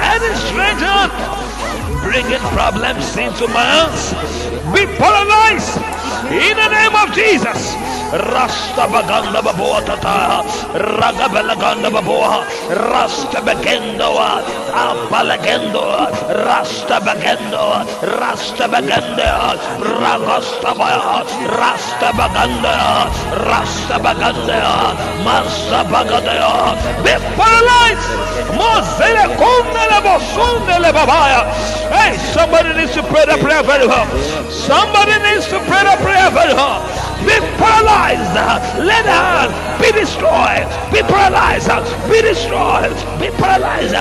and straight up, bringing problems into my house, be paralyzed in the name of Jesus. Rasta Baganda Babuatata, Ragabelaganda Babua, Rasta Bagendo, Apalagendo, Rasta Bagendo, Rasta Baganda, Ragastaba, Rasta Baganda, Rasta Baganda, Masta Baganda, paralyzed? Mosele Kunda Lebosunda Lebabaya. Hey, somebody needs to pray the prayer for her. Somebody needs to pray the prayer for her. Be paralyzed. Let her be destroyed. Be paralyzed. Be destroyed. Be paralyzed.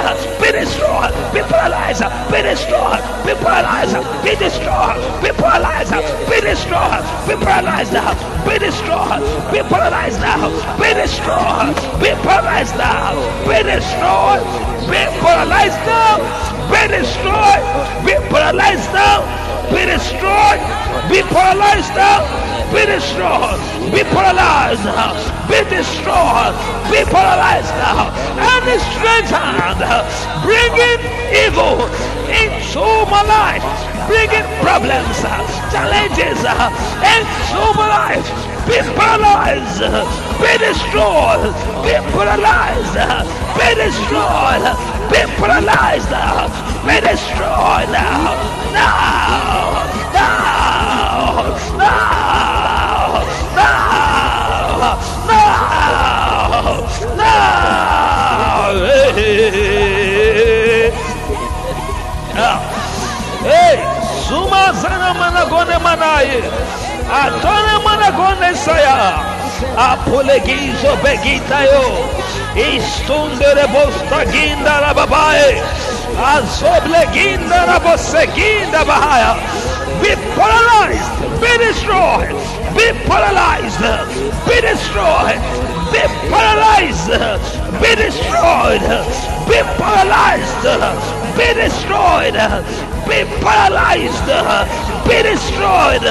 Be destroyed. Be paralyzed. Be destroyed. Be paralyzed. Be destroyed. Be paralyzed. Be destroyed. Be paralyzed. Be destroyed. Be paralyzed. Be destroyed. Be paralyzed. Be destroyed. Be paralyzed. Be destroyed. Be paralyzed. Be destroyed. Be paralyzed now. Be destroyed. Be paralyzed now. Be destroyed. Be paralyzed now. Any bringing evil into my life, bringing problems, challenges into my life. Be paralyzed. Be destroyed. Be paralyzed. Be destroyed. Be paralyzed. Be destroyed now. Não! Não! Não! Não! Não! Não! Ei! Ei! Sumazana managone manaí! Atona managone saia! Apulegizo begita eu! Estundere bosta guinda rababai! Be paralyzed. Be destroyed. Be paralyzed. Be destroyed. Be paralyzed. Be destroyed. Be paralyzed. Be destroyed. Be paralyzed. Be destroyed.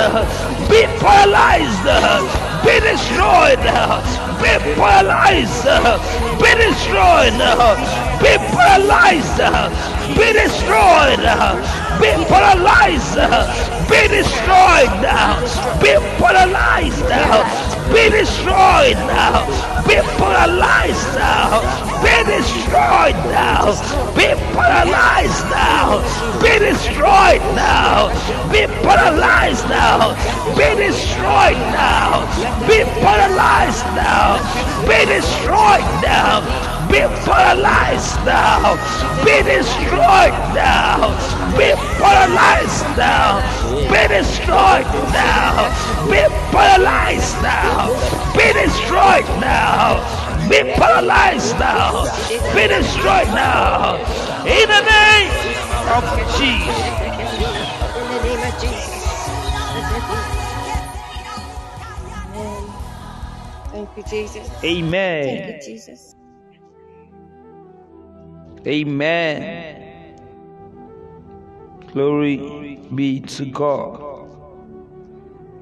Be paralyzed. Be destroyed. Be paralyzed. Be destroyed. Be paralyzed. Be destroyed. Be paralyzed. Be destroyed now. Be paralyzed now. Be destroyed now. Be paralyzed now. Be destroyed now. Be paralyzed now. Be destroyed now. Be paralyzed now. Be destroyed now. Be paralyzed now. Be destroyed now. Be paralyzed now. Be destroyed now. Be paralyzed now. Be destroyed now. Be paralyzed now. Be destroyed now. Be paralyzed now. Be destroyed now. In the name of Jesus. In the name of Jesus. Amen. Thank you, Jesus. Amen. Glory be to God.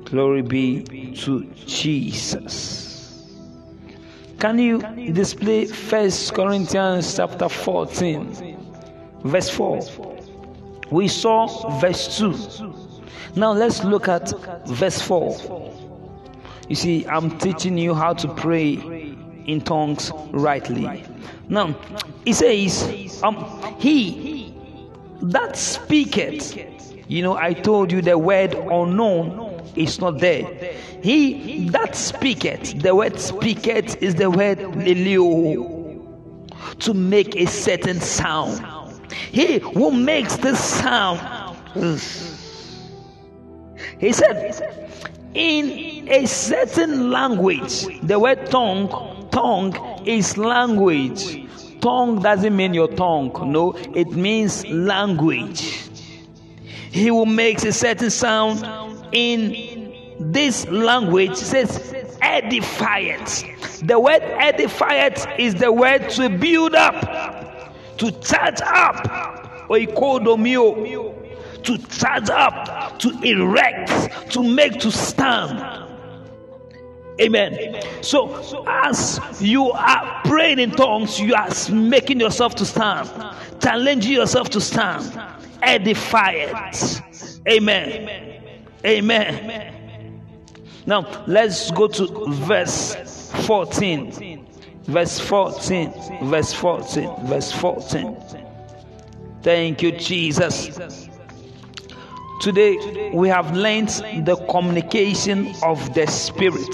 Glory be to Jesus. Can you display First Corinthians chapter 14, verse 4? We saw verse 2. Now let's look at verse 4. You see, I'm teaching you how to pray in tongues rightly. Now, he says, um, He that speaketh, you know, I told you the word unknown is not there. He that speaketh, the word speaketh is the word to make a certain sound. He who makes this sound. He said, in a certain language, the word tongue, tongue is language. Tongue doesn't mean your tongue, no, it means language. He will make a certain sound in this language, says edifiant. The word edifiant is the word to build up, to charge up, oikodomio, to charge up, to erect, to make to stand. Amen. So, as you are praying in tongues, you are making yourself to stand, challenging yourself to stand, edify it. Amen. Amen. Now, let's go to verse 14. Verse 14. Verse 14. Verse 14. Thank you, Jesus. Today, we have learned the communication of the Spirit.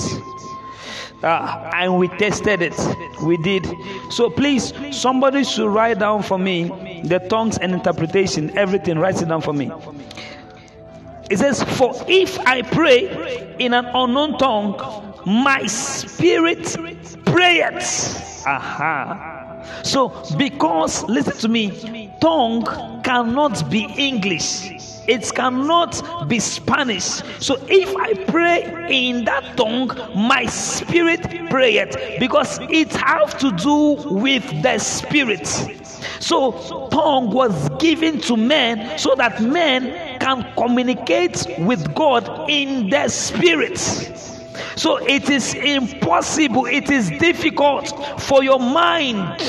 Uh, and we tested it. We did. So please, somebody should write down for me the tongues and interpretation, everything. Write it down for me. It says, For if I pray in an unknown tongue, my spirit prayeth. Aha. So, because, listen to me, tongue cannot be English it cannot be Spanish. So if I pray in that tongue, my spirit pray it because it have to do with the spirit. So tongue was given to men so that men can communicate with God in the spirit. So it is impossible, it is difficult for your mind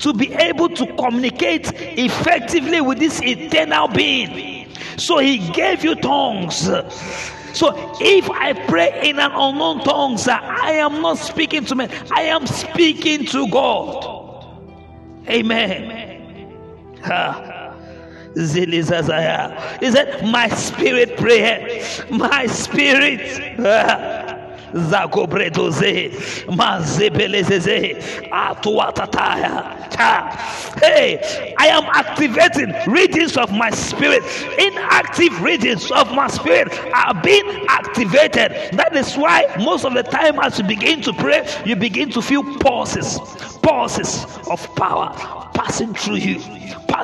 to be able to communicate effectively with this eternal being. So he gave you tongues. So if I pray in an unknown tongue, I am not speaking to men, I am speaking to God. Amen. Ha. He said, My spirit prayer, my spirit. Zakobredoze, Mazebelezeze, Atuatataya. Hey, I am activating regions of my spirit. Inactive regions of my spirit are being activated. That is why most of the time, as you begin to pray, you begin to feel pauses, pauses of power passing through you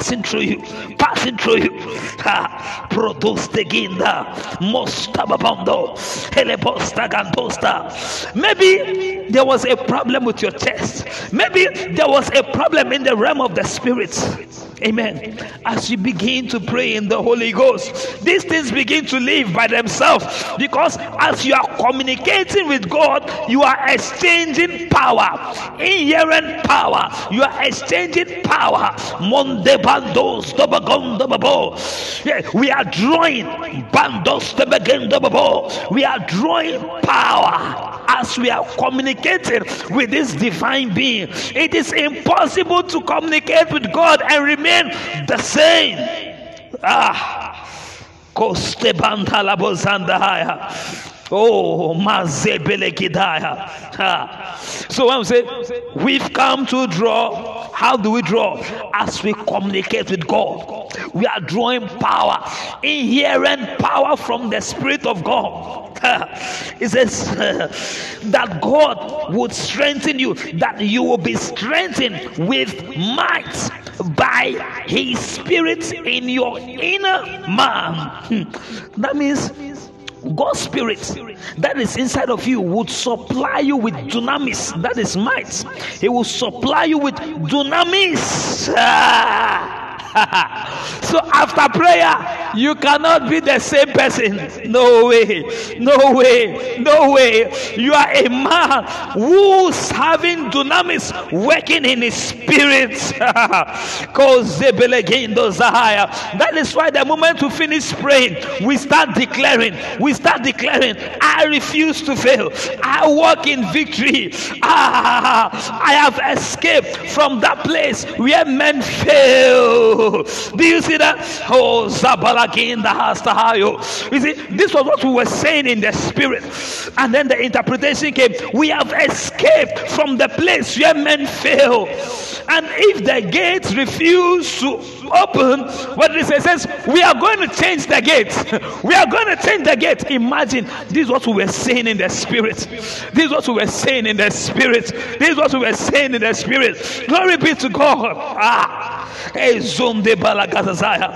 passing through you, passing through you. Protosteginda, Mostababando, Helebosta Gantosta. Maybe there was a problem with your chest. Maybe there was a problem in the realm of the spirit. Amen. As you begin to pray in the Holy Ghost, these things begin to live by themselves because as you are communicating with God, you are exchanging power, inherent power. You are exchanging power. We are drawing bandos We are drawing power as we are communicating with this divine being. It is impossible to communicate with God and remain the same. Ah. Koste bandala bozandaya. Oh, mazebelekidaya. So we say we've come to draw, how do we draw? As we communicate with God, we are drawing power, inherent power from the Spirit of God. It says that God would strengthen you, that you will be strengthened with might by His Spirit in your inner man. Hmm. That means God's spirit that is inside of you would supply you with dunamis, that is might. He will supply you with dunamis. So after prayer, you cannot be the same person. No way, no way, no way. You are a man who's having dunamis working in his spirit. that is why the moment we finish praying, we start declaring, we start declaring, I refuse to fail. I walk in victory. Ah, I have escaped from that place where men fail. Do you see that? Oh, Zabalakin the Hastahayo. You see, this was what we were saying in the spirit. And then the interpretation came. We have escaped from the place where men fail. And if the gates refuse to open, what it says, we are going to change the gate. We are going to change the gate. Imagine this is what we were saying in the spirit. This is what we were saying in the spirit. This is what we were saying in the spirit. Glory be to God. Ah. Ezonde balagazaya.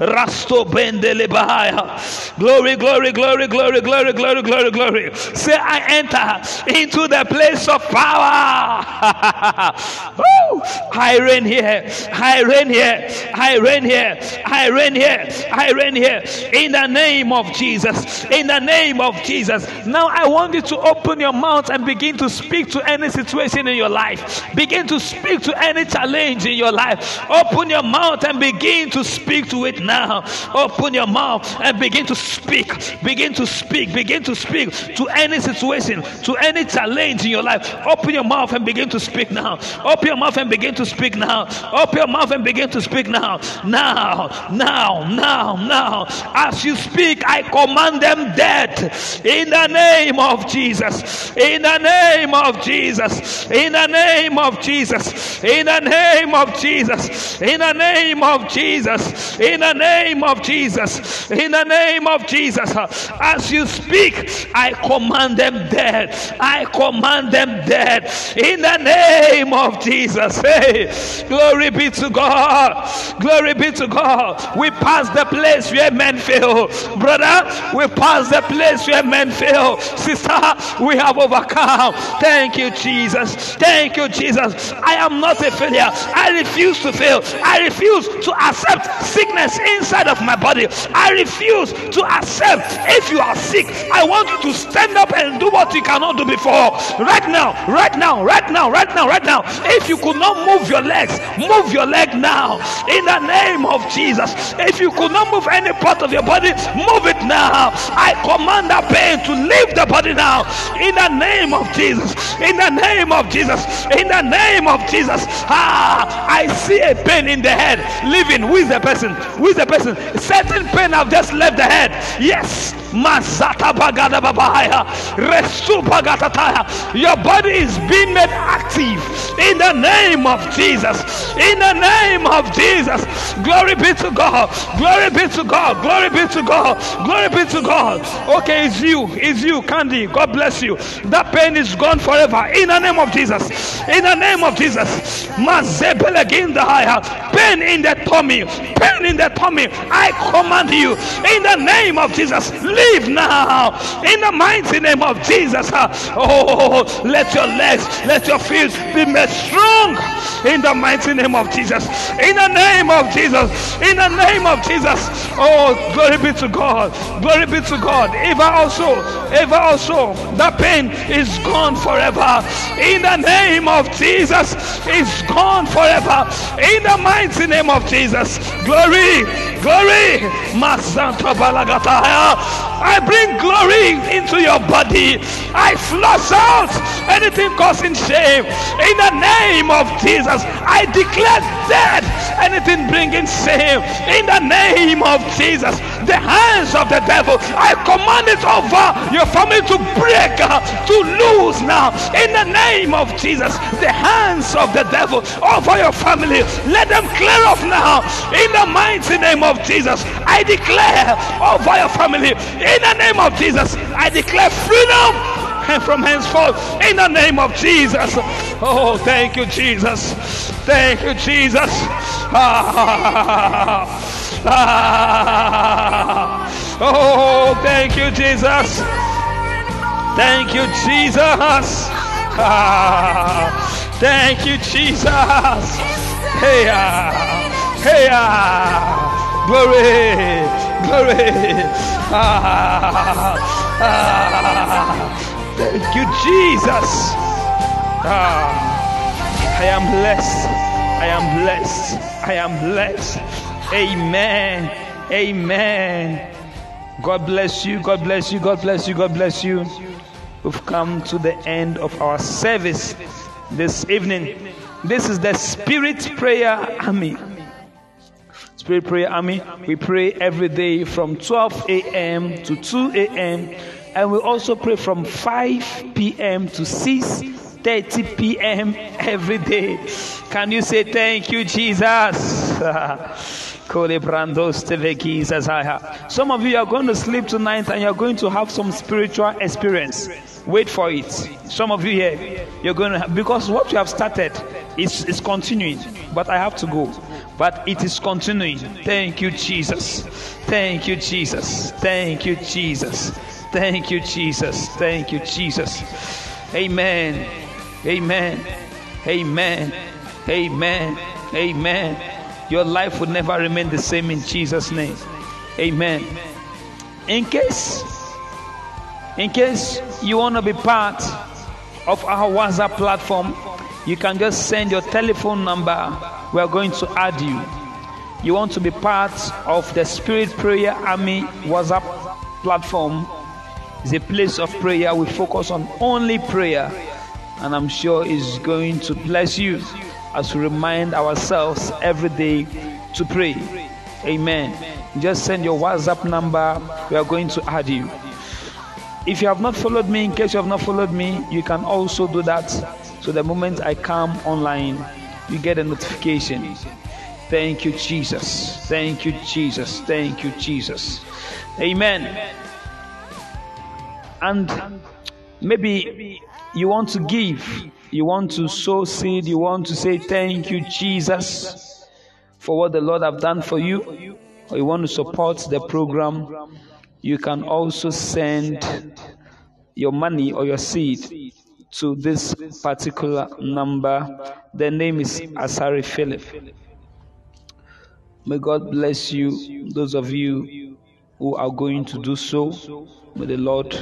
Rasto bendele bahaya. Glory, glory, glory, glory, glory, glory, glory, glory. Say, I enter into the place of power. I reign here. I reign here. I reign here. I reign here. I reign here. In the name of Jesus. In the name of Jesus. Now I want you to open your mouth and begin to speak to any situation in your life. Begin to speak to any challenge in your life. Open your mouth and begin to speak to it now. Open your mouth and begin to speak. Begin to speak. Begin to speak to any situation, to any challenge in your life. Open your mouth and begin to speak now. Open your mouth and begin to speak now. Open your mouth and begin to speak now. Now, now, now, now. As you speak, I command them dead in the name of Jesus. In the name of Jesus. In the name of Jesus. In the name of Jesus. In the name of Jesus. In the name of Jesus. In the name of Jesus. As you speak, I command them dead. I command them dead. In the name of Jesus. Hey, glory be to God. Glory be to God. We pass the place where men fail. Brother, we pass the place where men fail. Sister, we have overcome. Thank you, Jesus. Thank you, Jesus. I am not a failure. I refuse to fail. I refuse to accept sickness inside of my body. I refuse to accept if you are sick. I want you to stand up and do what you cannot do before. Right now, right now, right now, right now, right now. If you could not move your legs, move your leg now. In the name of Jesus. If you could not move any part of your body, move it now. I command that pain to leave the body now. In the name of Jesus. In the name of Jesus. In the name of Jesus. Ah, I see a pain in the head. Living. Is the person? Is the person? Certain pain have just left the head. Yes. Your body is being made active in the name of Jesus. In the name of Jesus. Glory be to God. Glory be to God. Glory be to God. Glory be to God. Okay, it's you. It's you, Candy. God bless you. That pain is gone forever. In the name of Jesus. In the name of Jesus. Pain in the tummy. Pain in the tummy. I command you. In the name of Jesus. Leave now. In the mighty name of Jesus. Uh, oh, let your legs, let your feet be made strong. In the mighty name of Jesus. In the name of Jesus. In the name of Jesus. Oh, glory be to God. Glory be to God. Eva also, Eva also, the pain is gone forever. In the name of Jesus, it's gone forever. In the mighty name of Jesus. Glory, glory. I bring glory into your body. I flush out anything causing shame. In the name of Jesus, I declare dead anything bringing shame. In the name of Jesus, the hands of the devil, I command it over your family to break, uh, to lose now. In the name of Jesus, the hands of the devil over your family, let them clear off now. In the mighty name of Jesus, I declare over your family. In the name of Jesus, I declare freedom and from henceforth in the name of Jesus. Oh, thank you, Jesus. Thank you, Jesus. Ah, ah. Oh, thank you, Jesus. Thank you, Jesus. Ah, thank you, Jesus. Hey, ah, hey, ah. Glory, glory. Ah, ah, thank you, Jesus. Ah, I am blessed. I am blessed. I am blessed. Amen. Amen. God bless you. God bless you. God bless you. God bless you. We've come to the end of our service this evening. This is the Spirit Prayer Army. Spirit Prayer Army. We pray every day from 12 a.m. to 2 a.m. And we also pray from 5 p.m. to 6 30 p.m. every day. Can you say thank you, Jesus? Some of you are going to sleep tonight and you're going to have some spiritual experience. Wait for it. Some of you here, you're going to have, because what you have started is, is continuing, but I have to go. But it is continuing. Thank you, Jesus. Thank you, Jesus. Thank you, Jesus. Thank you, Jesus. Thank you, Jesus. Amen. Amen. Amen. Amen. Amen. Your life will never remain the same in Jesus' name. Amen. In case, in case you want to be part of our WhatsApp platform, you can just send your telephone number. We are going to add you. You want to be part of the Spirit Prayer Army WhatsApp platform. It's a place of prayer. We focus on only prayer, and I'm sure it's going to bless you as we remind ourselves every day to pray. Amen. Just send your WhatsApp number. We are going to add you. If you have not followed me, in case you have not followed me, you can also do that. So the moment I come online, you get a notification. Thank you, Jesus. Thank you, Jesus. Thank you, Jesus. Amen. And maybe you want to give, you want to sow seed, you want to say thank you, Jesus, for what the Lord have done for you, or you want to support the program, you can also send your money or your seed to this particular number. The name is Asari Philip. May God bless you, those of you who are going to do so. May the Lord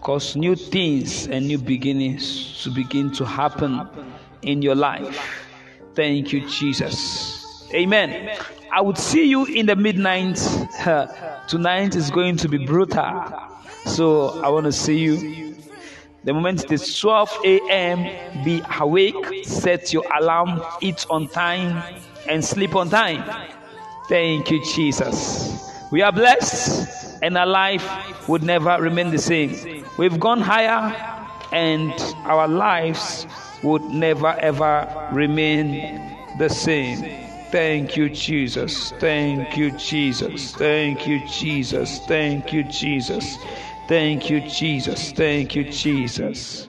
cause new things and new beginnings to begin to happen in your life. Thank you, Jesus. Amen. I would see you in the midnight. Tonight is going to be brutal. So I want to see you. The moment it is 12 a.m., be awake, set your alarm, eat on time, and sleep on time. Thank you, Jesus. We are blessed, and our life would never remain the same. We've gone higher, and our lives would never ever remain the same. Thank you, Jesus. Thank you, Jesus. Thank you, Jesus. Thank you, Jesus. Thank you, Jesus. Thank you, Jesus.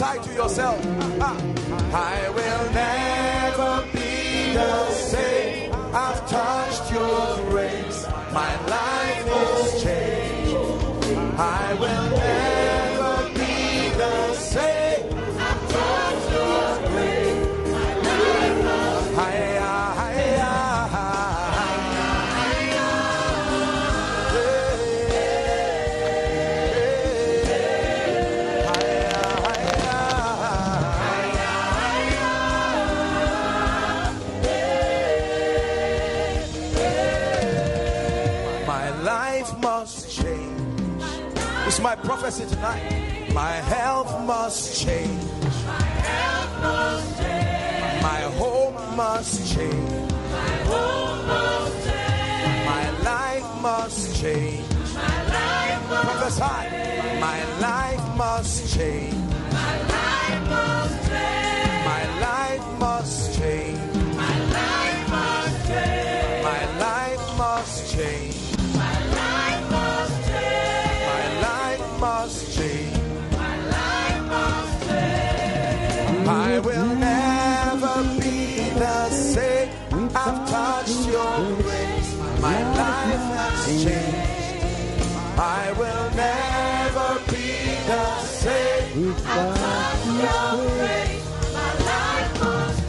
Prophesy to yourself. I will never be the is my prophecy tonight. My health must change. My home must change. My hope must change. My life must change. My life must Prophesy. My life must change. Your. My life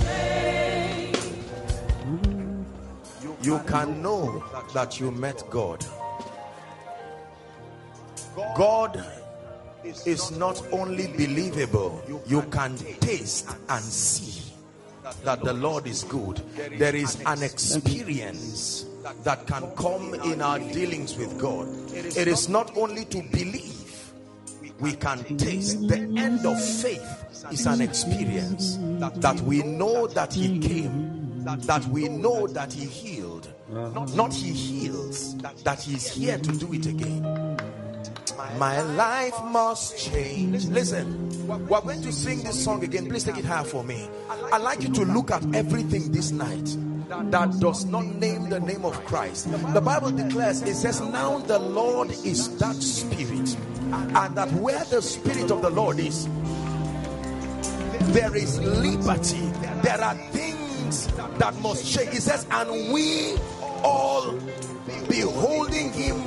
change. You can know that you met God. God is not only believable, you can taste and see that the Lord is good. There is an experience that can come in our dealings with God. It is not only to believe, we can taste. The end of faith is an experience that we know that He came, that we know that He healed. Not He heals, that He's here to do it again. My life must change. Listen, we're going to sing this song again. Please take it high for me. I'd like you to look at everything this night that does not name the name of Christ. The Bible declares, it says, Now the Lord is that Spirit, and that where the Spirit of the Lord is, there is liberty. There are things that must change. It says, And we all beholding Him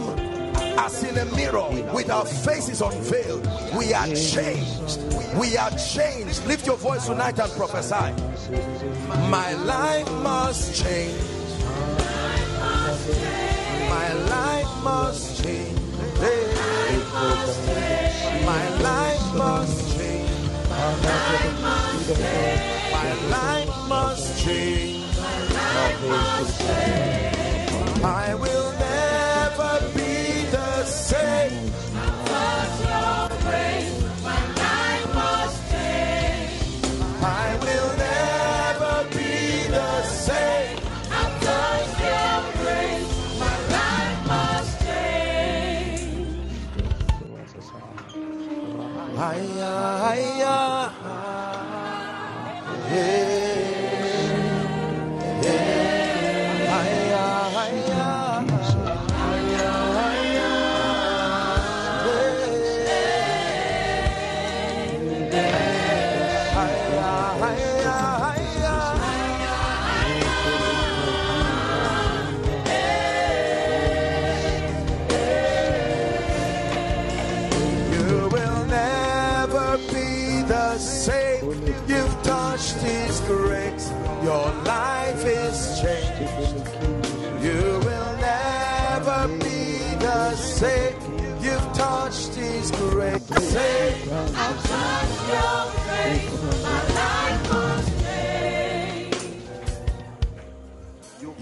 as in a mirror with our faces unveiled. We are changed. We are changed. Lift your voice tonight and prophesy. My life must change. My life must change. My life must change. My life must change. I will never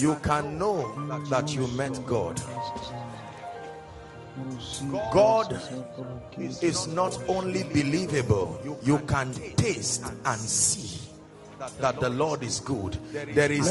You can know that you met God. God is not only believable, you can taste and see that the Lord is good. There is